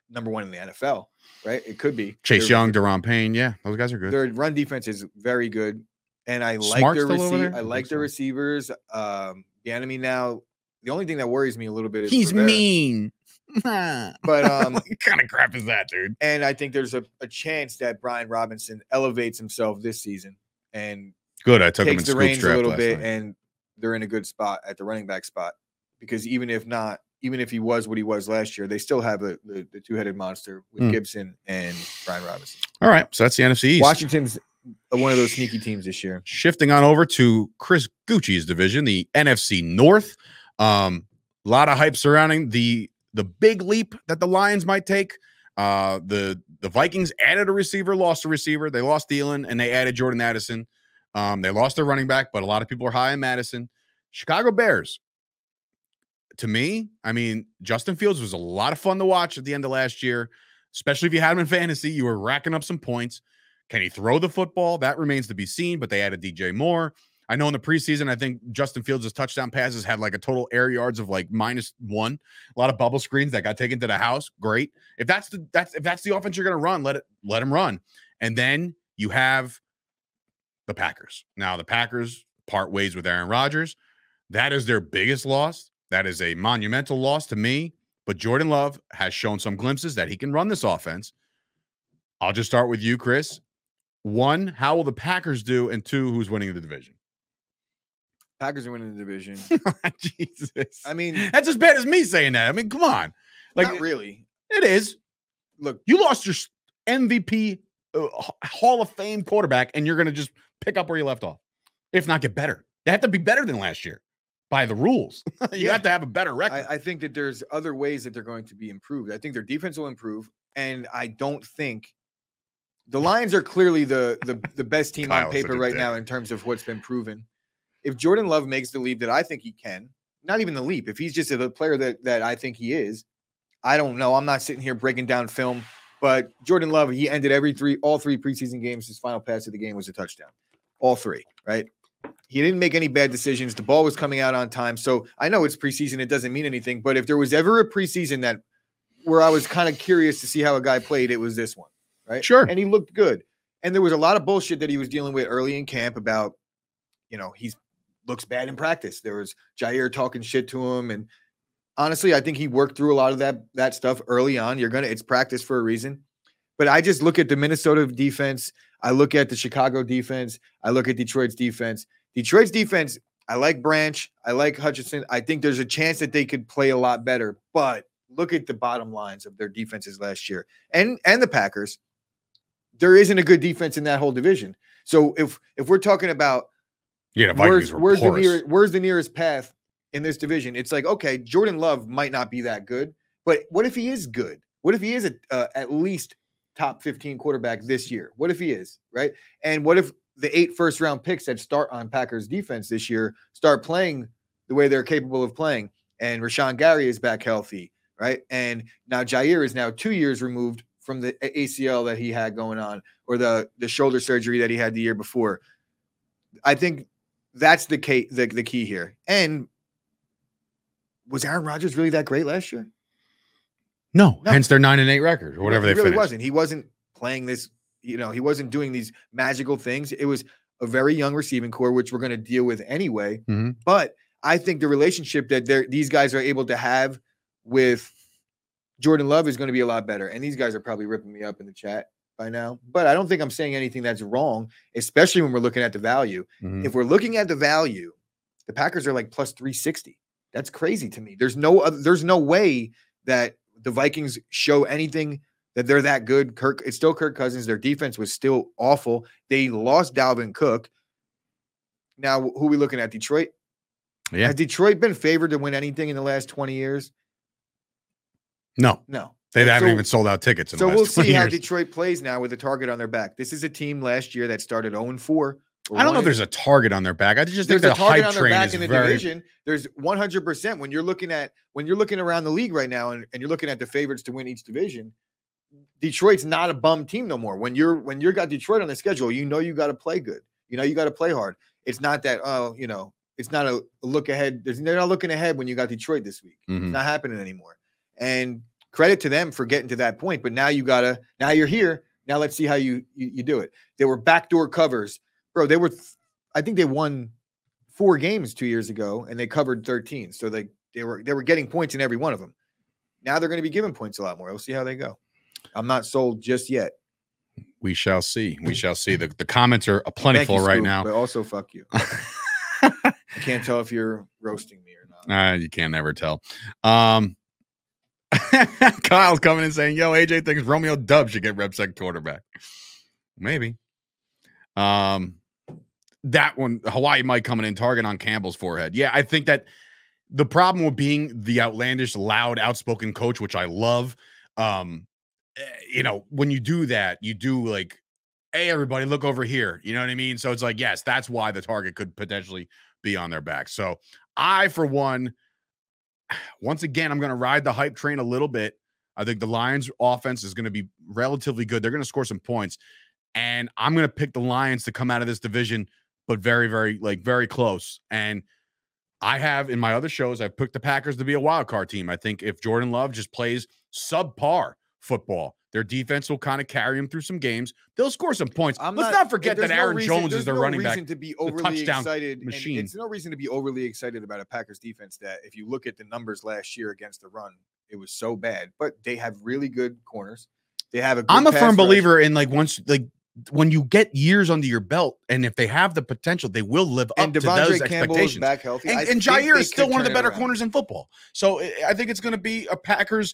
number one in the NFL, right? It could be. Chase Young, Daron Payne. Yeah, those guys are good. Their run defense is very good, and I like Smart their receiver. I like their so. receivers. Um, the enemy now. The only thing that worries me a little bit is Rivera. mean. but um, what kind of crap is that, dude? And I think there's a, a chance that Brian Robinson elevates himself this season and Good. I took him in takes the reins a little bit, night. and they're in a good spot at the running back spot. Because even if not, even if he was what he was last year, they still have a, the, the two headed monster with Hmm. Gibson and Brian Robinson. All right, so that's the NFC East. Washington's one of those sneaky teams this year. Shifting on over to Chris Gucci's division, the NFC North. Um, a lot of hype surrounding the the big leap that the Lions might take. Uh, the the Vikings added a receiver, lost a receiver. They lost Thielen and they added Jordan Addison. Um, they lost their running back, but a lot of people are high on Mattison. Chicago Bears. To me, I mean, Justin Fields was a lot of fun to watch at the end of last year, especially if you had him in fantasy. You were racking up some points. Can he throw the football? That remains to be seen, but they added DJ Moore. I know in the preseason, I think Justin Fields' touchdown passes had like a total air yards of like minus one. A lot of bubble screens that got taken to the house. Great. If that's the that's if that's the offense you're gonna run, let it let him run. And then you have the Packers. Now the Packers part ways with Aaron Rodgers. That is their biggest loss. That is a monumental loss to me. But Jordan Love has shown some glimpses that he can run this offense. I'll just start with you, Chris. One, how will the Packers do? And two, who's winning the division? Packers are winning the division. Jesus. I mean, that's as bad as me saying that. I mean, come on. Like, not really. it is. Look, You lost your MVP uh, Hall of Fame quarterback, and you're going to just pick up where you left off, if not get better. They have to be better than last year by the rules. you Yeah. have to have a better record. I, I think that there's other ways that they're going to be improved. I think their defense will improve, and I don't think the Lions are clearly the the, the best team on paper right dick. now in terms of what's been proven. If Jordan Love makes the leap that I think he can, not even the leap, if he's just a player that that I think he is, I don't know. I'm not sitting here breaking down film, but Jordan Love, he ended every three, all three preseason games. His final pass of the game was a touchdown, all three, right? He didn't make any bad decisions. The ball was coming out on time. So I know it's preseason; it doesn't mean anything. But if there was ever a preseason that where I was kind of curious to see how a guy played, it was this one, right? Sure. And he looked good. And there was a lot of bullshit that he was dealing with early in camp about, you know, he's looks bad in practice. There was Jaire talking shit to him, and honestly, I think he worked through a lot of that that stuff early on. You're gonna it's practice for a reason. But I just look at the Minnesota defense. I look at the Chicago defense. I look at Detroit's defense. Detroit's defense, I like Branch. I like Hutchinson. I think there's a chance that they could play a lot better. But look at the bottom lines of their defenses last year and and the Packers. There isn't a good defense in that whole division. So if if we're talking about Yeah, where's where's the nearest where's the nearest path in this division? It's like okay, Jordan Love might not be that good, but what if he is good? What if he is a uh, at least top 15 quarterback this year? What if he is, right? And what if the eight first round picks that start on Packers defense this year start playing the way they're capable of playing? And Rashan Gary is back healthy, right? And now Jaire is now two years removed from the ACL that he had going on or the the shoulder surgery that he had the year before. I think that's the key the, the key here. And was Aaron Rodgers really that great last year? No, No. hence their nine and eight record or whatever he they really finished. wasn't. He wasn't playing this, you know, he wasn't doing these magical things. It was a very young receiving core, which we're going to deal with anyway. Mhm. But I think the relationship that they're these guys are able to have with Jordan Love is going to be a lot better. And these guys are probably ripping me up in the chat by now. But I don't think I'm saying anything that's wrong, especially when we're looking at the value. Mhm. If we're looking at the value, the Packers are like plus 360. That's crazy to me. There's no oth- there's no way that the Vikings show anything that they're that good. Kirk, it's still Kirk Cousins. Their defense was still awful. They lost Dalvin Cook. Now, who we looking at? Detroit. Yeah. Has Detroit been favored to win anything in the last 20 years? No, No. They haven't So- even sold out tickets. In So we'll 20 see how years. Detroit plays now with a target on their back. This is a team last year that started 0 4. I don't know if there's a target on their back. I just think there's the a target hype on their back in the very. division. There's 100 percent when you're looking at when you're looking around the league right now, and, and you're looking at the favorites to win each division. Detroit's not a bum team no more. When you're when you're got Detroit on the schedule, you know you got to play good. You know you got to play hard. It's not that oh you know it's not a look ahead. There's they're not looking ahead when you got Detroit this week. It's Mhm. not happening anymore. And credit to them for getting to that point. But now you gotta now you're here. Now let's see how you you, you do it. They were backdoor covers, bro. They were, th- I think they won four games two years ago, and they covered 13. So they they were they were getting points in every one of them. Now they're going to be giving points a lot more. We'll see how they go. I'm not sold just yet. We shall see. We shall see. The, the comments are plentiful you, right Scoop, now. but also fuck you. I can't tell if you're roasting me or not. Uh, you can't never tell. Um, Kyle's coming and saying, "Yo, AJ thinks Romeo Dub should get reps at quarterback." Maybe. Um, that one, Hawaii might coming in target on Campbell's forehead. Yeah, I think that the problem with being the outlandish, loud, outspoken coach, which I love, um, eh, you know, when you do that, you do like, hey, everybody, look over here. You know what I mean? So it's like, yes, that's why the target could potentially be on their back. So I, for one, once again, I'm going to ride the hype train a little bit. I think the Lions offense is going to be relatively good. They're going to score some points. And I'm going to pick the Lions to come out of this division, but very, very, like, very close. And I have in my other shows, I've picked the Packers to be a wild card team. I think if Jordan Love just plays subpar football, their defense will kind of carry them through some games. They'll score some points. I'm Let's not, forget there's that no Aaron reason- Jones is there's their no running reason back. to be overly excited. and machine. it's no reason to be overly excited about a Packers defense that if you look at the numbers last year against the run, it was so bad. But they have really good corners. They have a. Good I'm a firm rush. believer in like once like when you get years under your belt, and if they have the potential, they will live up And to those De'Vondre Campbell is expectations. back healthy. And, and Jaire is still one of the better around. corners in football. So I think it's going to be a Packers.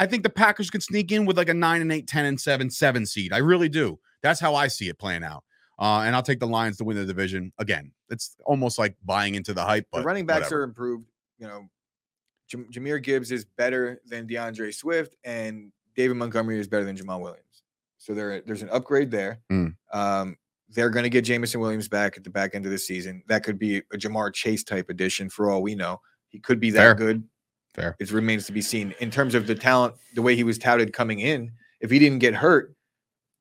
I think the Packers could sneak in with like a nine and eight, 10 and seven, seven seed. I really do. That's how I see it playing out. Uh, and I'll take the Lions to win the division. Again, it's almost like buying into the hype. But the running backs whatever. are improved. You know, Jam- Jahmyr Gibbs is better than D'Andre Swift, and David Montgomery is better than Jamaal Williams. So there, there's an upgrade there. Mm. Um, they're going to get Jameson Williams back at the back end of the season. That could be a Ja'Marr Chase type addition for all we know. He could be that Fair. good. Fair. It remains to be seen in terms of the talent, the way he was touted coming in. If he didn't get hurt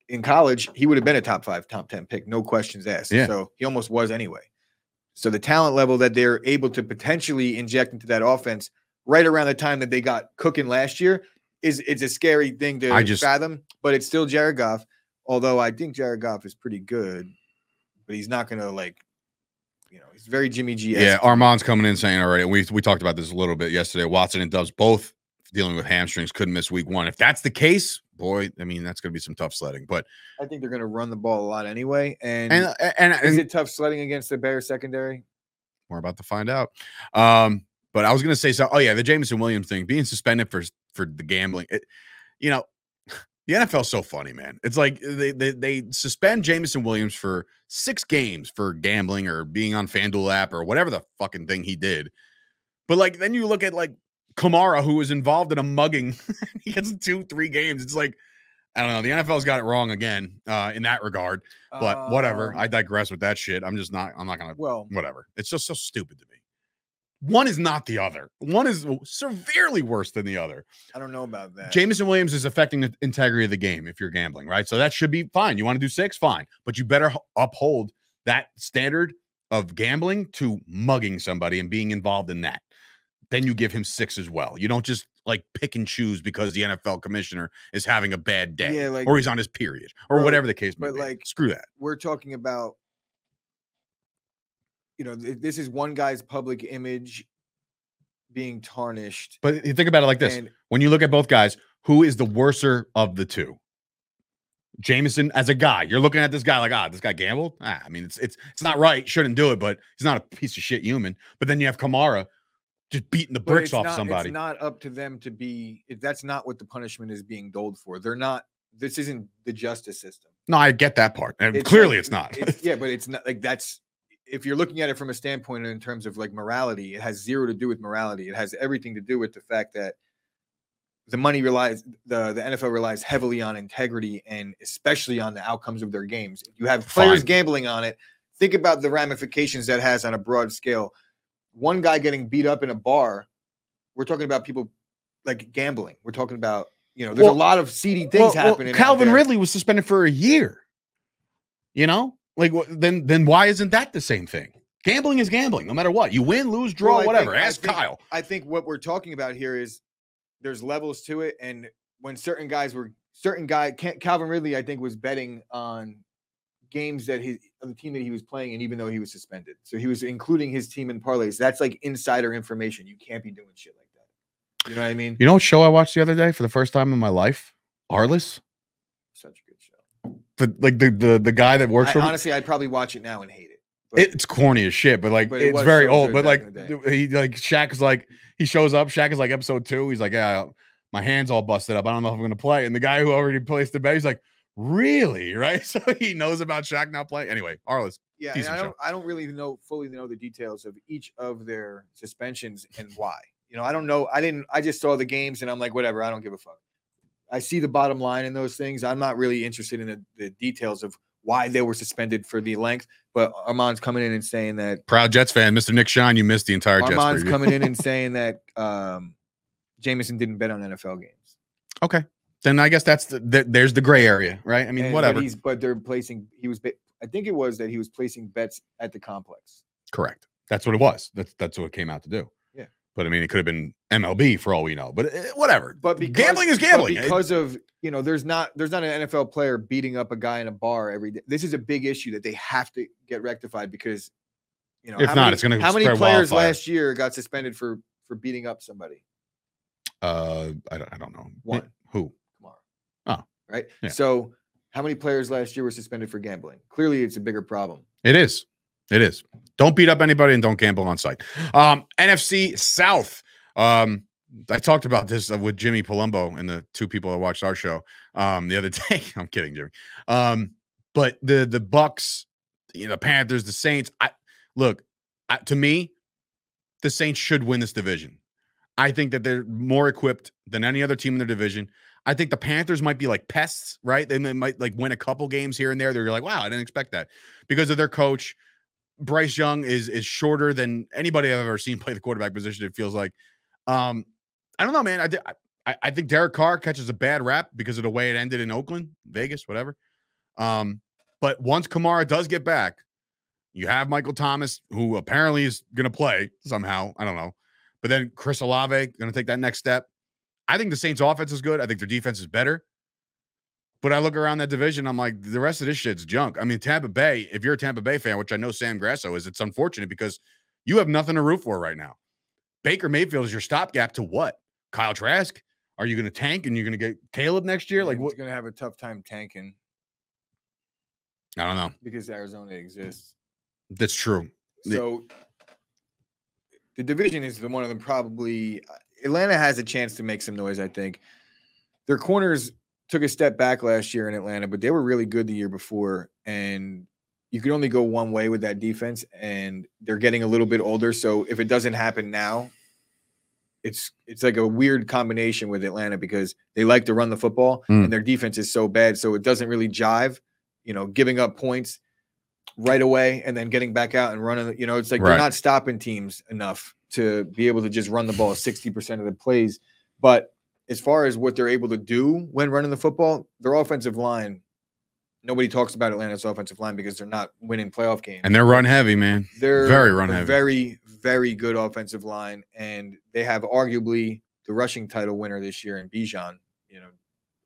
in college, he would have been a top five, top 10 pick, no questions asked. Yeah. So he almost was anyway. So the talent level that they're able to potentially inject into that offense right around the time that they got cooking last year is it's a scary thing to I just- fathom, but it's still Jared Goff. Although I think Jared Goff is pretty good, but he's not gonna like you know, he's very Jimmy G. Yeah, Armand's coming in saying already. We we talked about this a little bit yesterday. Watson and Doubs both dealing with hamstrings, couldn't miss week one. If that's the case, boy, I mean that's going to be some tough sledding. But I think they're going to run the ball a lot anyway. And, and and, and, is it tough sledding against the Bears secondary? We're about to find out. Um, but I was going to say so. Oh yeah, the Jameson Williams thing being suspended for for the gambling. It, you know, the NFL's so funny, man. It's like they, they they suspend Jameson Williams for six games for gambling or being on FanDuel app or whatever the fucking thing he did. But like then you look at like Kamara, who was involved in a mugging, he gets two, three games. It's like I don't know. The NFL's got it wrong again uh, in that regard. But whatever. Um, I digress with that shit. I'm just not. I'm not gonna. well, Whatever. It's just so stupid to me. One is not the other. One is severely worse than the other. I don't know about that. Jameson Williams is affecting the integrity of the game if you're gambling, right? So that should be fine. You want to do six, fine, but you better uphold that standard of gambling to mugging somebody and being involved in that. Then you give him six as well. You don't just like pick and choose because the NFL commissioner is having a bad day Yeah, like- or he's on his period or Bro, whatever the case may but, be. like, Screw that. we're talking about you know th- this is one guy's public image being tarnished But you think about it like this: and when you look at both guys, who is the worser of the two? Jameson as a guy, you're looking at this guy like, ah, this guy gambled. Ah, I mean, it's it's it's not right. Shouldn't do it, but he's not a piece of shit human. But then you have Kamara just beating the but bricks it's off not, somebody. it's not up to them to be it- that's not what the punishment is being doled for they're not this isn't the justice system no, I get that part. And It's clearly, like- it's not. it's, yeah but it's not like that's if you're looking at it from a standpoint in terms of like morality it has zero to do with morality it has everything to do with the fact that the money relies the the NFL relies heavily on integrity and especially on the outcomes of their games. If you have players Fine. gambling on it, think about the ramifications that has on a broad scale. One guy getting beat up in a bar, we're talking about people like gambling. We're talking about you know, there's Well- a lot of seedy things Well- well, happening. out Calvin. Ridley was suspended for a year. You know, like then then why isn't that the same thing? Gambling is gambling, no matter what. You win, lose, draw, Well, whatever. think- I Ask think- Kyle. I think what we're talking about here is there's levels to it, and when certain guys were certain guy Calvin Ridley, I think was betting on games that his the team that he was playing, and even though he was suspended, so he was including his team in parlays. That's like insider information. You can't be doing shit like that. You know what I mean? You know what show I watched the other day for the first time in my life? Arliss. Such show. The like the the, the guy that works I, for honestly, I'd probably watch it now and hate it. but- it's corny as shit, but like But it it's very so old. But like in the day. th- he like Shaq is like he shows up. Shaq is like episode two. He's like, yeah, my hands all busted up. I don't know if I'm gonna play. And the guy who already placed the bet, he's like, really, right? So he knows about Shaq not playing. Anyway, Arliss. Yeah, and I don't I don't really know fully know the details of each of their suspensions and why. You know, I don't know. I didn't I just saw the games and I'm like, whatever, I don't give a fuck. I see the bottom line in those things. I'm not really interested in the, the details of why they were suspended for the length, but Armand's coming in and saying that Proud Jets fan, Mr. Nick Shine. You missed the entire. Armand's coming in and saying that um Jameson didn't bet on NFL games. Okay, then I guess that's the, th- there's the gray area, right? I mean, And- but whatever. He's but they're placing he was I think it was that he was placing bets at the complex. Correct. That's what it was. That's that's what it came out to do. But I mean, it could have been MLB for all we know. But uh, whatever. But because, gambling is gambling. It- because of you know, there's not there's not an NFL player beating up a guy in a bar every day. This is a big issue that they have to get rectified because you know If not, many- it's gonna how many players wildfire. last year got suspended for for beating up somebody? uh, I don't, I don't know. One. Who? Kamara. Oh, right. yeah. So how many players last year were suspended for gambling? Clearly, it's a bigger problem. It is. It is. Don't beat up anybody and don't gamble on site. Um, NFC South. Um, I talked about this uh, with Jimmy Palumbo and the two people that watched our show um, the other day. I'm kidding, Jimmy. Um, but the the Bucs, you know, Panthers, the Saints. I look I, to me, the Saints should win this division. I think that they're more equipped than any other team in their division. I think the Panthers might be like pests, right? They might like win a couple games here and there. They're like, wow, I didn't expect that because of their coach. Bryce Young is is shorter than anybody I've ever seen play the quarterback position. It feels like. Um, I don't know, man. I, I I think Derek Carr catches a bad rap because of the way it ended in Oakland, Vegas, whatever. Um, but once Kamara does get back, you have Michael Thomas, who apparently is going to play somehow. I don't know. But then Chris Olave going to take that next step. I think the Saints' offense is good. I think their defense is better. But I look around that division, I'm like, the rest of this shit's junk. I mean, Tampa Bay, if you're a Tampa Bay fan, which I know Sam Grasso is, it's unfortunate because you have nothing to root for right now. Baker Mayfield is your stopgap to what? Kyle Trask? Are you going to tank and you're going to get Caleb next year? Like, He's what? going to have a tough time tanking I don't know. because Arizona exists. That's true. So the division is the one of them probably uh, Atlanta has a chance to make some noise, I think. Their corners took a step back last year in Atlanta, but they were really good the year before. And you could only go one way with that defense, and they're getting a little bit older. So if it doesn't happen now, it's it's like a weird combination with Atlanta because they like to run the football Mm. and their defense is so bad, so it doesn't really jive. You know, giving up points right away and then getting back out and running. You know, it's like Right. they're not stopping teams enough to be able to just run the ball 60% of the plays. But as far as what they're able to do when running the football, their offensive line, nobody talks about Atlanta's offensive line because they're not winning playoff games. And they're run heavy, man. they're very run a heavy. very, very good offensive line. And they have arguably the rushing title winner this year in Bijan. You know,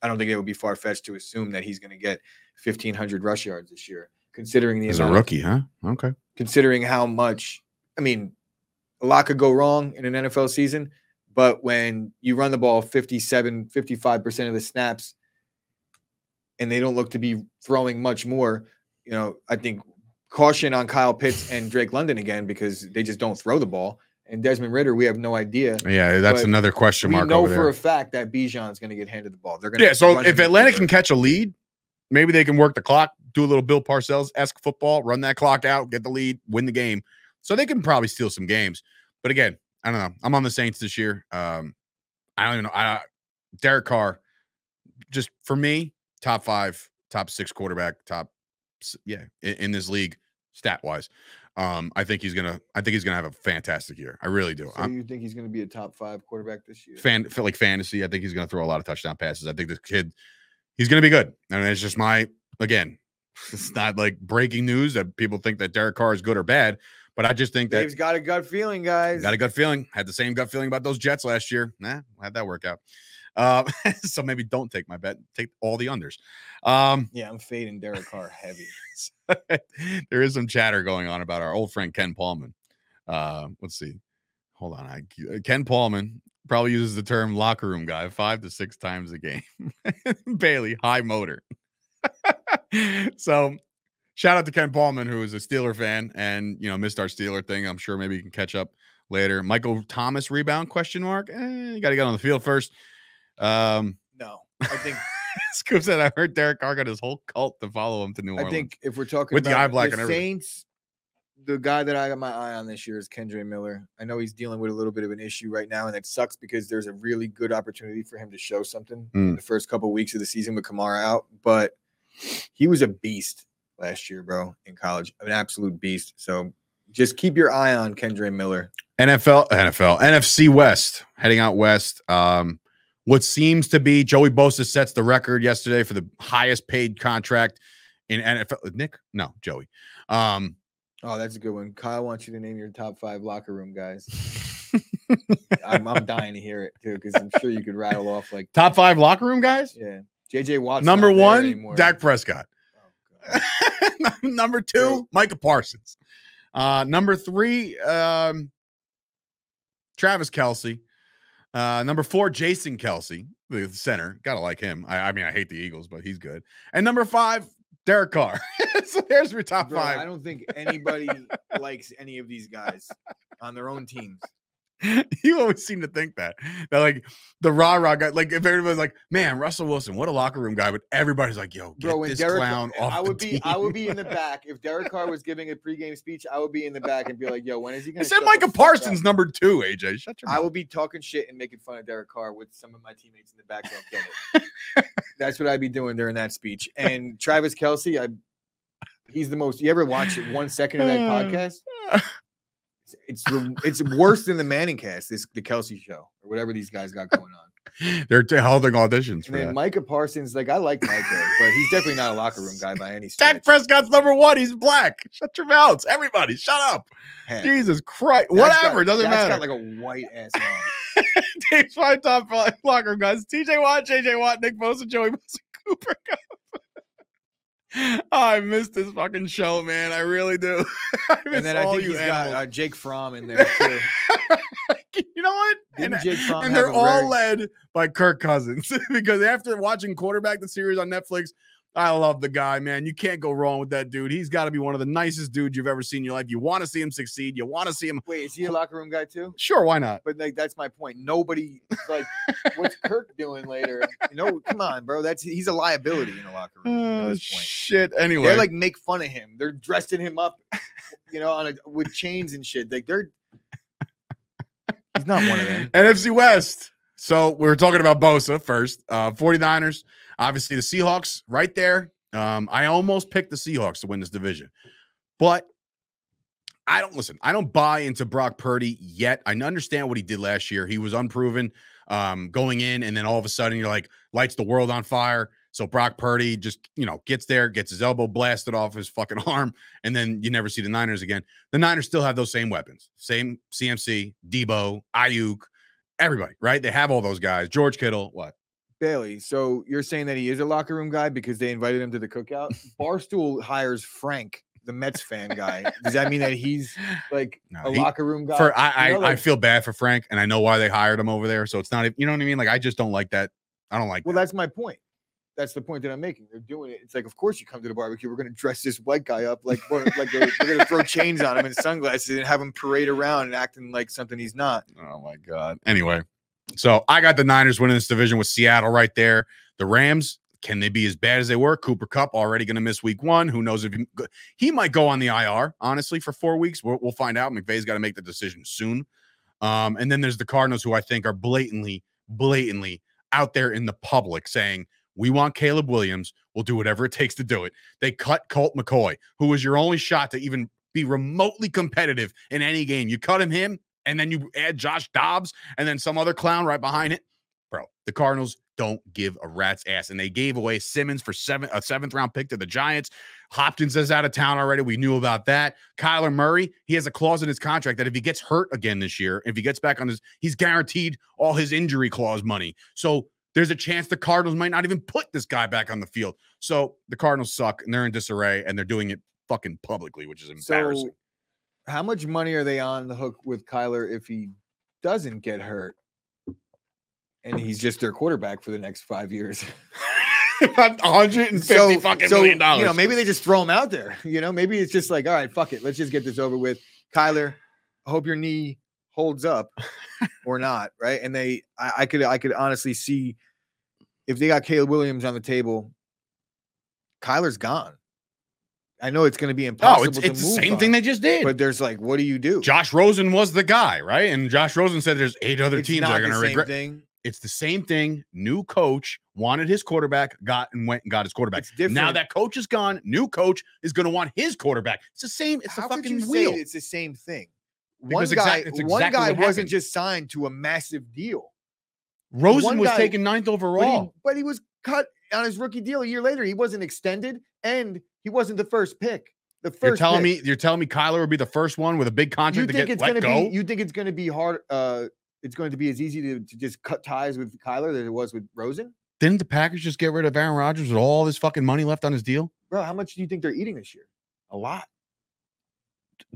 I don't think it would be far fetched to assume that he's going to get 1,500 rush yards this year, considering the As a amount of rookie, huh? Okay. considering how much I mean, a lot could go wrong in an NFL season, but when you run the ball 57, 55% of the snaps and they don't look to be throwing much more, you know, I think caution on Kyle Pitts and Drake London again because they just don't throw the ball. And Desmond Ridder, we have no idea. Yeah, that's But another question mark. We know for a fact that Bijan's going to get handed the ball. They're going to Yeah, so if Atlanta can catch a lead, maybe they can work the clock, do a little Bill Parcells esque football, run that clock out, get the lead, win the game. So they can probably steal some games. But again, I don't know. I'm on the Saints this year. Um, I don't even know. I, Derek Carr, just for me, top five, top six quarterback, top, yeah, in, in this league, stat wise. Um, I think he's gonna. I think he's gonna have a fantastic year. I really do. So I'm you think he's going to be a top five quarterback this year? fan like fantasy. I think he's going to throw a lot of touchdown passes. I think this kid, he's going to be good. And it's just my again, it's not like breaking news that people think that Derek Carr is good or bad, but I just think that Dave's got a gut feeling, guys. got a gut feeling. Had the same gut feeling about those Jets last year. Nah, had that work out. Uh, so maybe don't take my bet. Take all the unders. Um, yeah, I'm fading Derek Carr heavy. there is some chatter going on about our old friend Ken Paulman. Uh, let's see. Hold on. I, Ken Paulman probably uses the term locker room guy five to six times a game. Bailey, high motor. so shout out to Ken Ballman, who is a Steeler fan and you know missed our Steeler thing. I'm sure maybe you can catch up later. Michael Thomas rebound question mark. Eh, you got to get on the field first. Um, No, I think Scoop said I heard Derek Carr got his whole cult to follow him to New Orleans. I think if we're talking With the eye black and everything. Saints, the guy that I got my eye on this year is Kendre Miller. I know he's dealing with a little bit of an issue right now, and it sucks because there's a really good opportunity for him to show something in Mm. the first couple weeks of the season with Kamara out. But he was a beast last year, bro, in college, an absolute beast. So just keep your eye on Kendre Miller. NFL, NFL, NFC West, heading out west. Um, what seems to be Joey Bosa sets the record yesterday for the highest paid contract in NFL. Nick, no, Joey. Um, Oh, that's a good one. Kyle wants you to name your top five locker room guys. I'm, I'm dying to hear it too, because I'm sure you could rattle off like top five locker room guys. yeah. JJ Watt's Number one, anymore. Dak Prescott. Number two, Micah Parsons. Uh, number three, um, Travis Kelce. Uh, number four, Jason Kelce, the center. Gotta like him. I, I mean, I hate the Eagles, but he's good. And number five, Derek Carr. so there's your top Bro, I don't think anybody likes any of these guys on their own teams. you always seem to think that. That like the rah rah guy, like if everybody's like, man, Russell Wilson, what a locker room guy, but everybody's like, yo, get Bro, this Derek clown off I would be I would be in the back. If Derek Carr was giving a pregame speech, I would be in the back and be like, yo, when is he I gonna said Micah Parsons up? number two, AJ. Shut your I mouth. would be talking shit and making fun of Derek Carr with some of my teammates in the back. That's what I'd be doing during that speech. And Travis Kelce, I he's the most. You ever watch it one second of that uh, podcast? It's it's, it's worse than the Manning cast. This the Kelce show or whatever these guys got going on. They're t- holding auditions And then that. Micah Parsons, like I like Micah, but he's definitely not a locker room guy by any stretch. Dak. Prescott's number one. He's black. Shut your mouths. Everybody, shut up. Heck, Jesus Christ. Dak's got- Whatever. doesn't matter. got like a white ass. Dave's my top five locker room guys. TJ Watt, JJ Watt, Nick Bosa, Joey Bosa, Cooper. Oh, I miss this fucking show, man. I really do. I And then I think he's got uh, Jake Fromm in there too. you know what? Didn't And, Jake Fromm and they're all very- led by Kirk Cousins because after watching quarterback the series on Netflix, I love the guy, man. You can't go wrong with that dude. He's got to be one of the nicest dudes you've ever seen in your life. You want to see him succeed. You want to see him. Wait, is he a locker room guy too? Sure, why not? But like that's my point. Nobody like what's Kirk doing later? You know, come on, bro. That's he's a liability in the locker room. You know Oh, this point. shit. Anyway, They like make fun of him. They're dressing him up, you know, on a with chains and shit. Like they're he's not one of them. NFC West. So we were talking about Bosa first. Uh 49ers, obviously the Seahawks right there. Um, I almost picked the Seahawks to win this division, but I don't listen. I don't buy into Brock Purdy yet. I understand what he did last year. He was unproven um, going in, and then all of a sudden you're like lights the world on fire. So Brock Purdy just you know gets there, gets his elbow blasted off his fucking arm, and then you never see the Niners again. The Niners still have those same weapons, same CMC, Deebo, Aiyuk, everybody, right? They have all those guys. George Kittle, what? Bailey, so you're saying that he is a locker room guy because they invited him to the cookout? Barstool hires Frank, the Mets fan guy. Does that mean that he's like No, a he- locker room guy? For I, I, You know, I like- feel bad for Frank, and I know why they hired him over there. So it's not, you know what I mean? Like I just don't like that. I don't like. Well, that. that's my point. That's the point that I'm making. They're doing it. It's like, of course, you come to the barbecue. We're going to dress this white guy up like we're, like we're, we're going to throw chains on him and sunglasses and have him parade around and acting like something he's not. Oh my god. Anyway, so I got the Niners winning this division with Seattle right there. The Rams, can they be as bad as they were? Cooper Kupp already going to miss week one. Who knows if he, he might go on the IR? Honestly, for four weeks, we'll, we'll find out. McVay's got to make the decision soon. Um, and then there's the Cardinals, who I think are blatantly, blatantly out there in the public saying. We want Caleb Williams. We'll do whatever it takes to do it. They cut Colt McCoy, who was your only shot to even be remotely competitive in any game. You cut him, him, and then you add Josh Dobbs and then some other clown right behind it. Bro, the Cardinals don't give a rat's ass. And they gave away Simmons for seven a seventh round pick to the Giants. Hopkins is out of town already. We knew about that. Kyler Murray, he has a clause in his contract that if he gets hurt again this year, if he gets back on his, he's guaranteed all his injury clause money. So there's a chance the Cardinals might not even put this guy back on the field. So the Cardinals suck and they're in disarray and they're doing it fucking publicly, which is embarrassing. So, how much money are they on the hook with Kyler if he doesn't get hurt? And he's just their quarterback for the next five years. 150 fucking million dollars. You know, maybe they just throw him out there. You know, maybe it's just like, all right, fuck it. Let's just get this over with. Kyler, I hope your knee holds up or not. Right. And they I, I could I could honestly see if they got Caleb Williams on the table, Kyler's gone. I know it's going to be impossible it's, to it's the same on, thing they just did. But there's like, what do you do? Josh Rosen was the guy, right? And Josh Rosen said there's eight other It's teams that are going to regret. thing. It's the same thing. New coach wanted his quarterback, got and went and got his quarterback. It's. Now that coach is gone, new coach is going to want his quarterback. It's the same. It's How the fucking wheel. it's the same thing? Because one guy, exact- it's one guy wasn't just signed to a massive deal, Rosen one was guy- taken ninth but he, overall. but he was cut on his rookie deal a year later. He wasn't extended, and he wasn't the first pick. The 1st You're telling me you're telling me Kyler would be the first one with a big you contract to think get it's to go? be? You think it's going to be hard? Uh, it's going to be as easy to, to just cut ties with Kyler as it was with Rosen, Didn't the Packers just get rid of Aaron Rodgers with all this fucking money left on his deal? bro. How much do you think they're eating this year? A lot.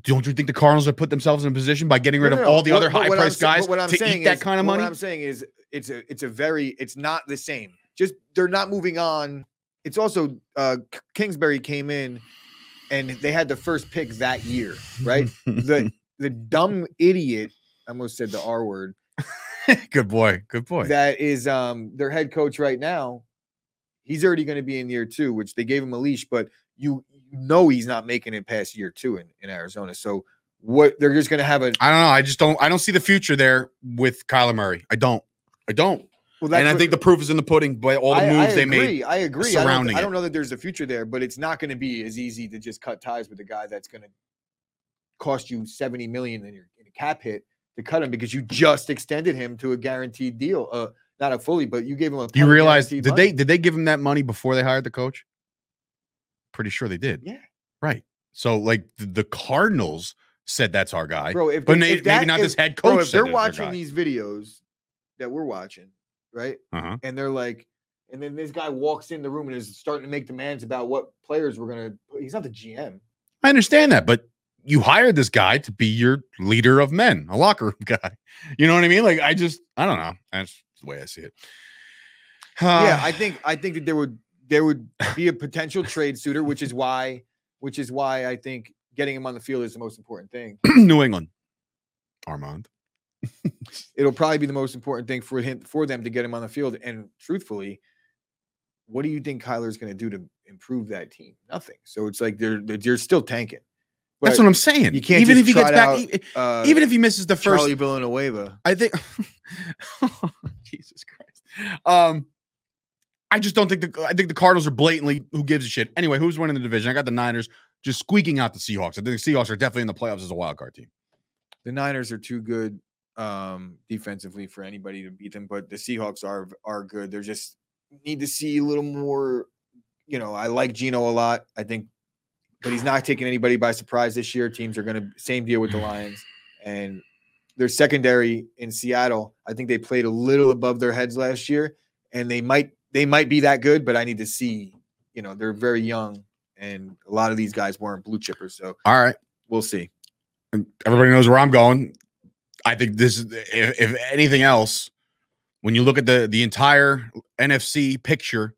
Don't you think the Cardinals have put themselves in a position by getting rid No, of no, no. all the What- other high-priced guys what I'm to saying eat that is- kind of money? What I'm saying is, it's a it's a very it's not the same. Just they're not moving on. It's also uh Kingsbury came in, and they had the first pick that year, right? the the dumb idiot. I almost said the R word. good boy. Good boy. That is um their head coach right now. He's already going to be in year two, which they gave him a leash, but you you know he's not making it past year two in, in Arizona. So what they're just going to have a I don't know. I just don't. I don't see the future there with Kyler Murray. I don't. I don't. Well, and I think the proof is in the pudding by all the I- moves I they made. I agree. I don't, surrounding I don't know that there's a future there, but it's not going to be as easy to just cut ties with a guy that's going to cost you 70 million in your in a cap hit to cut him because you just extended him to a guaranteed deal. Uh, not a fully, but you gave him a. Do you realize did money. they did they give him that money before they hired the coach? Pretty sure they did. Yeah. Right. So like the, Cardinals said that's our guy, bro? If but they- if maybe that- not if- this head coach. Bro, if they're watching these videos that we're watching, right, Uh-huh. and they're like, and then this guy walks in the room and is starting to make demands about what players we're gonna. He's not the GM. I understand that, but you hired this guy to be your leader of men, a locker room guy. You know what I mean? Like I just, I don't know. That's the way I see it. yeah, I think I think that there would there would be a potential trade suitor, which is why which is why I think getting him on the field is the most important thing. New England, Armand. It'll probably be the most important thing for him for them to get him on the field. And truthfully, what do you think Kyler's going to do to improve that team? Nothing. So it's like they're they're, still tanking. That's what I'm saying. you can't even if he gets back, out, uh, even if he misses the first Charlie Villanueva. I think Jesus Christ. Um I just don't think the I think the Cardinals are blatantly who gives a shit. Anyway, who's winning the division? I got the Niners just squeaking out the Seahawks. I think the Seahawks are definitely in the playoffs as a wild card team. The Niners are too good um, defensively for anybody to beat them, but the Seahawks are are good. They're just need to see a little more. You know, I like Gino a lot. I think, but he's not taking anybody by surprise this year. Teams are going to same deal with the Lions and their secondary in Seattle. I think they played a little above their heads last year, and they might they might be that good, but I need to see. You know, they're very young, and a lot of these guys weren't blue chippers, so All right. we'll see. And everybody knows where I'm going. I think this is if, if anything else, when you look at the the entire NFC picture,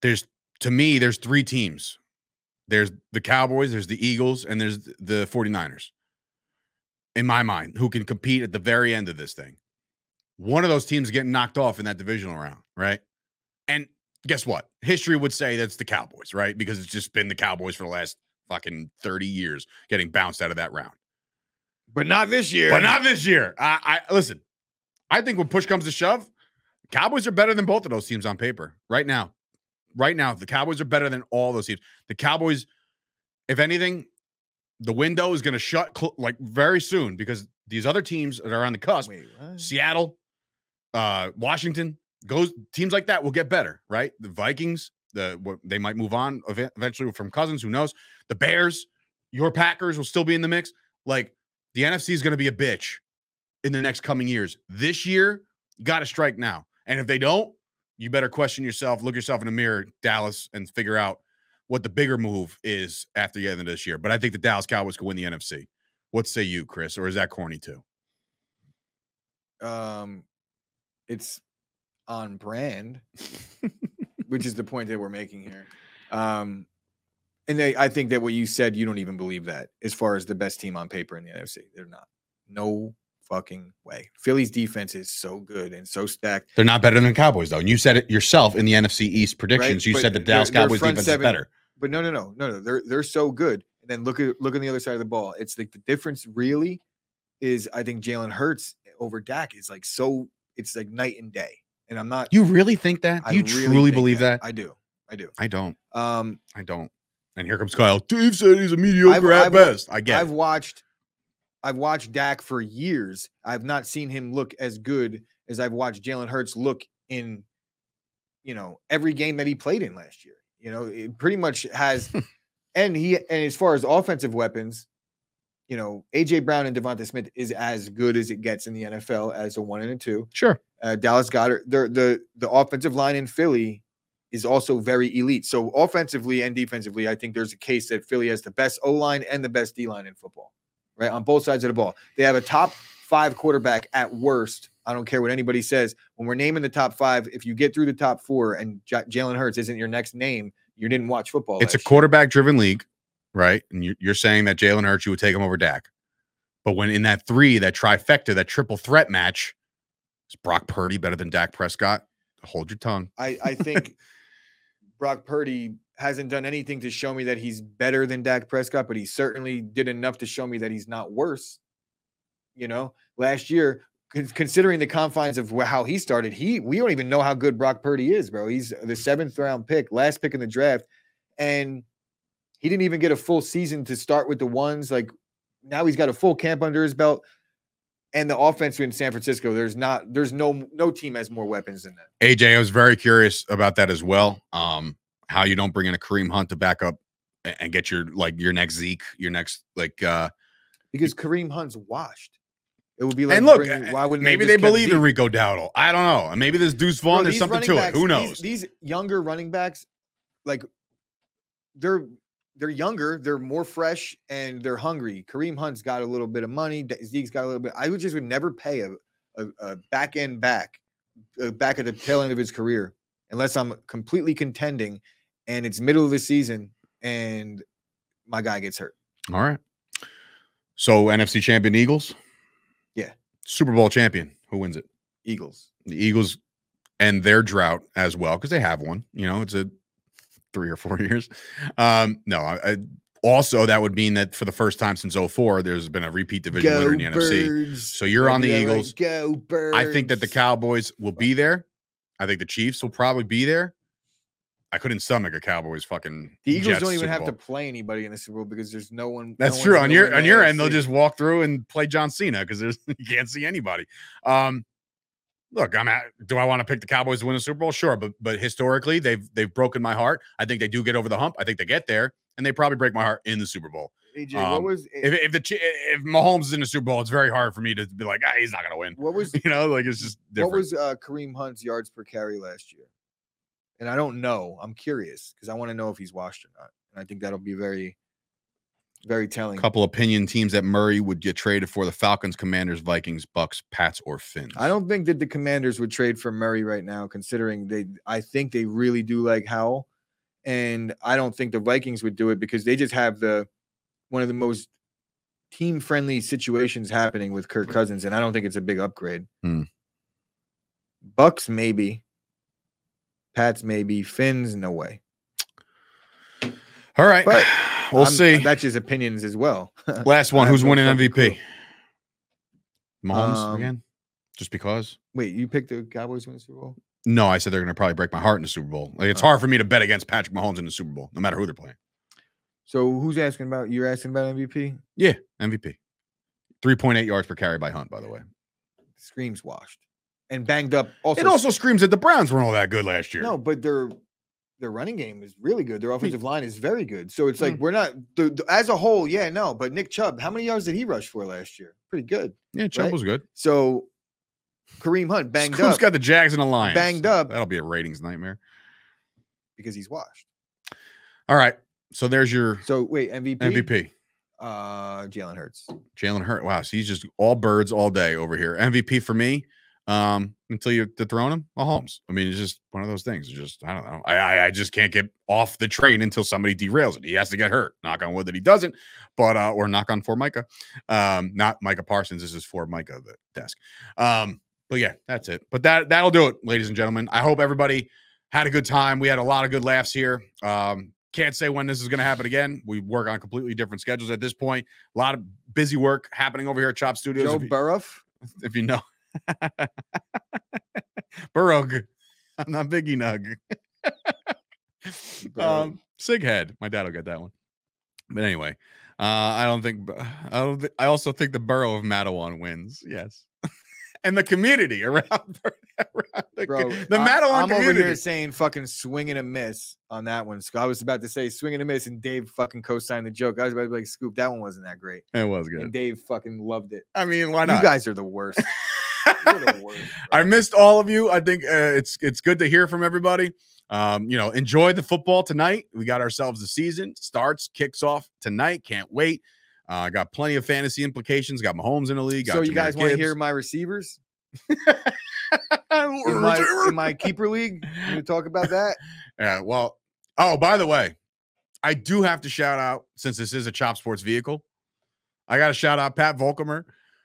there's to me, there's three teams. There's the Cowboys, there's the Eagles, and there's the 49ers. In my mind, who can compete at the very end of this thing. One of those teams getting knocked off in that divisional round, right? And guess what? History would say that's the Cowboys, right? Because it's just been the Cowboys for the last fucking 30 years getting bounced out of that round. But not this year. But not this year. I, I listen. I think when push comes to shove, Cowboys are better than both of those teams on paper right now. Right now, the Cowboys are better than all those teams. The Cowboys, if anything, the window is going to shut cl- like very soon because these other teams that are on the cusp, Wait, Seattle, uh, Washington, goes teams like that will get better, right? The Vikings, the what, they might move on ev- eventually from Cousins. Who knows? The Bears, your Packers will still be in the mix. Like the NFC is going to be a bitch in the next coming years. This year, you got to strike now, and if they don't, you better question yourself, look yourself in the mirror, Dallas, and figure out what the bigger move is after the end of this year. But I think the Dallas Cowboys could win the NFC. What say you, Chris, or is that corny too? um it's on brand which is the point that we're making here um and they, i think that what you said you don't even believe that as far as the best team on paper in the nfc they're not no fucking way philly's defense is so good and so stacked They're not better than Cowboys, though. And you said it yourself in the NFC East predictions. you but said the Dallas Cowboys defense seven- is better. but no no no no no they're they're so good and then look at look on the other side of the ball it's like the difference really is i think jalen hurts over Dak is like so it's like night and day and i'm not You really think that? I you truly believe that? i do i do I don't. um I don't. And here comes Kyle. Dave said he's a mediocre at I've best. I get I've it. watched I've watched Dak for years. I've not seen him look as good as I've watched Jalen Hurts look in, you know, every game that he played in last year. You know, it pretty much has and he and as far as offensive weapons, you know, AJ Brown and Devonta Smith is as good as it gets in the NFL as a one and a two. Sure. Uh, Dallas Goedert, the the the offensive line in Philly is also very elite. So offensively and defensively, I think there's a case that Philly has the best O line and the best D line in football, right? On both sides of the ball, they have a top five quarterback at worst. I don't care what anybody says. When we're naming the top five, if you get through the top four and J- Jalen Hurts isn't your next name, you didn't watch football. It's a quarterback driven league, right? And you're, you're saying that Jalen Hurts, you would take him over Dak. But when in that three, that trifecta, that triple threat match, is Brock Purdy better than Dak Prescott? Hold your tongue. I, I think Brock Purdy hasn't done anything to show me that he's better than Dak Prescott, but he certainly did enough to show me that he's not worse. You know, last year, considering the confines of how he started, he we don't even know how good Brock Purdy is, bro. He's the seventh round pick, last pick in the draft, and he didn't even get a full season to start with the ones. Like now, he's got a full camp under his belt. And the offense in San Francisco, there's not, there's no, no team has more weapons than that. AJ, I was very curious about that as well. Um, how you don't bring in a Kareem Hunt to back up and get your like your next Zeke, your next like uh because Kareem Hunt's washed. It would be like and look, bringing- uh, why wouldn't maybe they believe in Rico Dowdle. I don't know. And Maybe there's Deuce Bro, Vaughn. There's something to backs- it. Who these- knows? These, younger running backs, like they're they're younger, they're more fresh, and they're hungry. Kareem Hunt's got a little bit of money. Zeke's got a little bit. I would just would never pay a, a, a back end back, uh, back at the tail end of his career, unless I'm completely contending, and it's middle of the season, and my guy gets hurt. All right. So NFC champion Eagles. Yeah. Super Bowl champion. Who wins it? Eagles. The Eagles and their drought as well because they have one. You know, it's a three or four years. Um, no, I, I, also that would mean that for the first time since 04, there's been a repeat division winner in the NFC. So you're on the Eagles. Go birds. I think that the Cowboys will be there. I think the Chiefs will probably be there. I couldn't stomach a Cowboys fucking. The Eagles Jets don't even have to play anybody in the Super Bowl because there's no one. That's no true. On your on your end, they'll just walk through and play John Cena because there's you can't see anybody. Um, look, I'm at. Do I want to pick the Cowboys to win the Super Bowl? Sure, but but historically, they've they've broken my heart. I think they do get over the hump. I think they get there, and they probably break my heart in the Super Bowl. AJ, um, what was If if the if Mahomes is in the Super Bowl, it's very hard for me to be like, ah, he's not gonna win. what was You know, like it's just different. what was uh, Kareem Hunt's yards per carry last year? And I don't know. I'm curious because I want to know if he's washed or not. And I think that'll be very, very telling. couple opinion teams that Murray would get traded for: the Falcons, Commanders, Vikings, Bucs, Pats, or Fins. I don't think that the Commanders would trade for Murray right now, considering they. I think they really do like Howell, and I don't think the Vikings would do it because they just have the one of the most team-friendly situations happening with Kirk Cousins, and I don't think it's a big upgrade. Hmm. Bucs maybe, Pats maybe, Fins no way. All right, But we'll I'm- see. That's his opinions as well. Last one. Who's winning MVP? Mahomes Um, again? Just because? Wait, you picked the Cowboys win the Super Bowl? No, I said they're going to probably break my heart in the Super Bowl. Like it's Oh. hard for me to bet against Patrick Mahomes in the Super Bowl, no matter who they're playing. So who's asking about? You're asking about MVP? Yeah, MVP. Three point eight yards per carry by Hunt, by the way. Screams washed and banged up. Also, it also screams that the Browns weren't all that good last year. no, but their their running game is really good. Their offensive line is very good. So it's like Mm. we're not the, the- as a whole. Yeah, no, but Nick Chubb, how many yards did he rush for last year? Pretty good. yeah, Chubb right? was good. So Kareem Hunt banged Who's up got the Jags and the Lions? Banged up. That'll be a ratings nightmare. because he's washed. All right. So there's your So wait, MVP, MVP. uh, Jalen Hurts. Jalen Hurt. Wow. So he's just all birds all day over here. MVP for me. Um, until you dethrone him, Mahomes. I mean, it's just one of those things. It's just I don't know. I, I I just can't get off the train until somebody derails it. He has to get hurt. Knock on wood that he doesn't, but uh, or knock on for Micah. Um, not Micah Parsons. This is for Micah the desk. Um, but yeah, that's it. But that that'll do it, ladies and gentlemen. I hope everybody had a good time. We had a lot of good laughs here. Um, can't say when this is going to happen again. We work on completely different schedules at this point. A lot of busy work happening over here at Chop Studios. Joe Burrow. if you know. Burrog. I'm not Biggie Nug. um, Sig head. My dad will get that one. But anyway, uh, I don't think I don't. Thi- I also think the borough of Matawan wins. Yes, and the community around, around the, Bro, the I- Matawan I'm over here saying fucking swing and a miss on that one. So I was about to say swing and a miss, and Dave fucking co-signed the joke. I was about to be like, Scoop, that one wasn't that great. it was And good. Dave fucking loved it. I mean, why not? You guys are the worst. You're the worst. I missed all of you. I think uh, it's it's good to hear from everybody. Um, you know, enjoy the football tonight. We got ourselves the season starts, kicks off tonight. Can't wait. Uh, got plenty of fantasy implications. Got Mahomes in the league. Got So you guys want to hear my receivers in my, in my keeper league? We talk about that? Yeah. Well. Oh, by the way, I do have to shout out since this is a Chop Sports vehicle. I got to shout out Pat Volkemer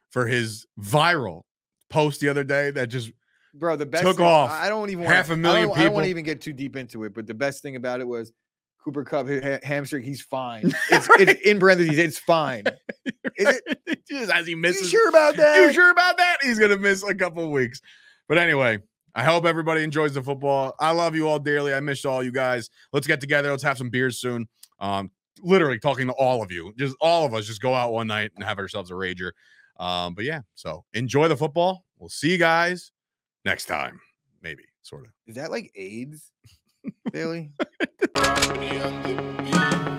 for his viral post the other day that just Bro, the best Took thing- off I don't even half a wanna- million I don't, I don't want to even get too deep into it, but the best thing about it was Cooper Kupp ha- hamstring. He's fine. It's, it's in parentheses. It's fine. Is it? just as he misses You sure about that? You sure about that? He's gonna miss a couple of weeks. But anyway, I hope everybody enjoys the football. I love you all dearly. I miss all you guys. Let's get together. Let's have some beers soon. Um, literally talking to all of you, just all of us, just go out one night and have ourselves a rager. Um, but yeah, so enjoy the football. We'll see you guys next time. Maybe, sort of. Is that like AIDS, Bailey? Harmony on the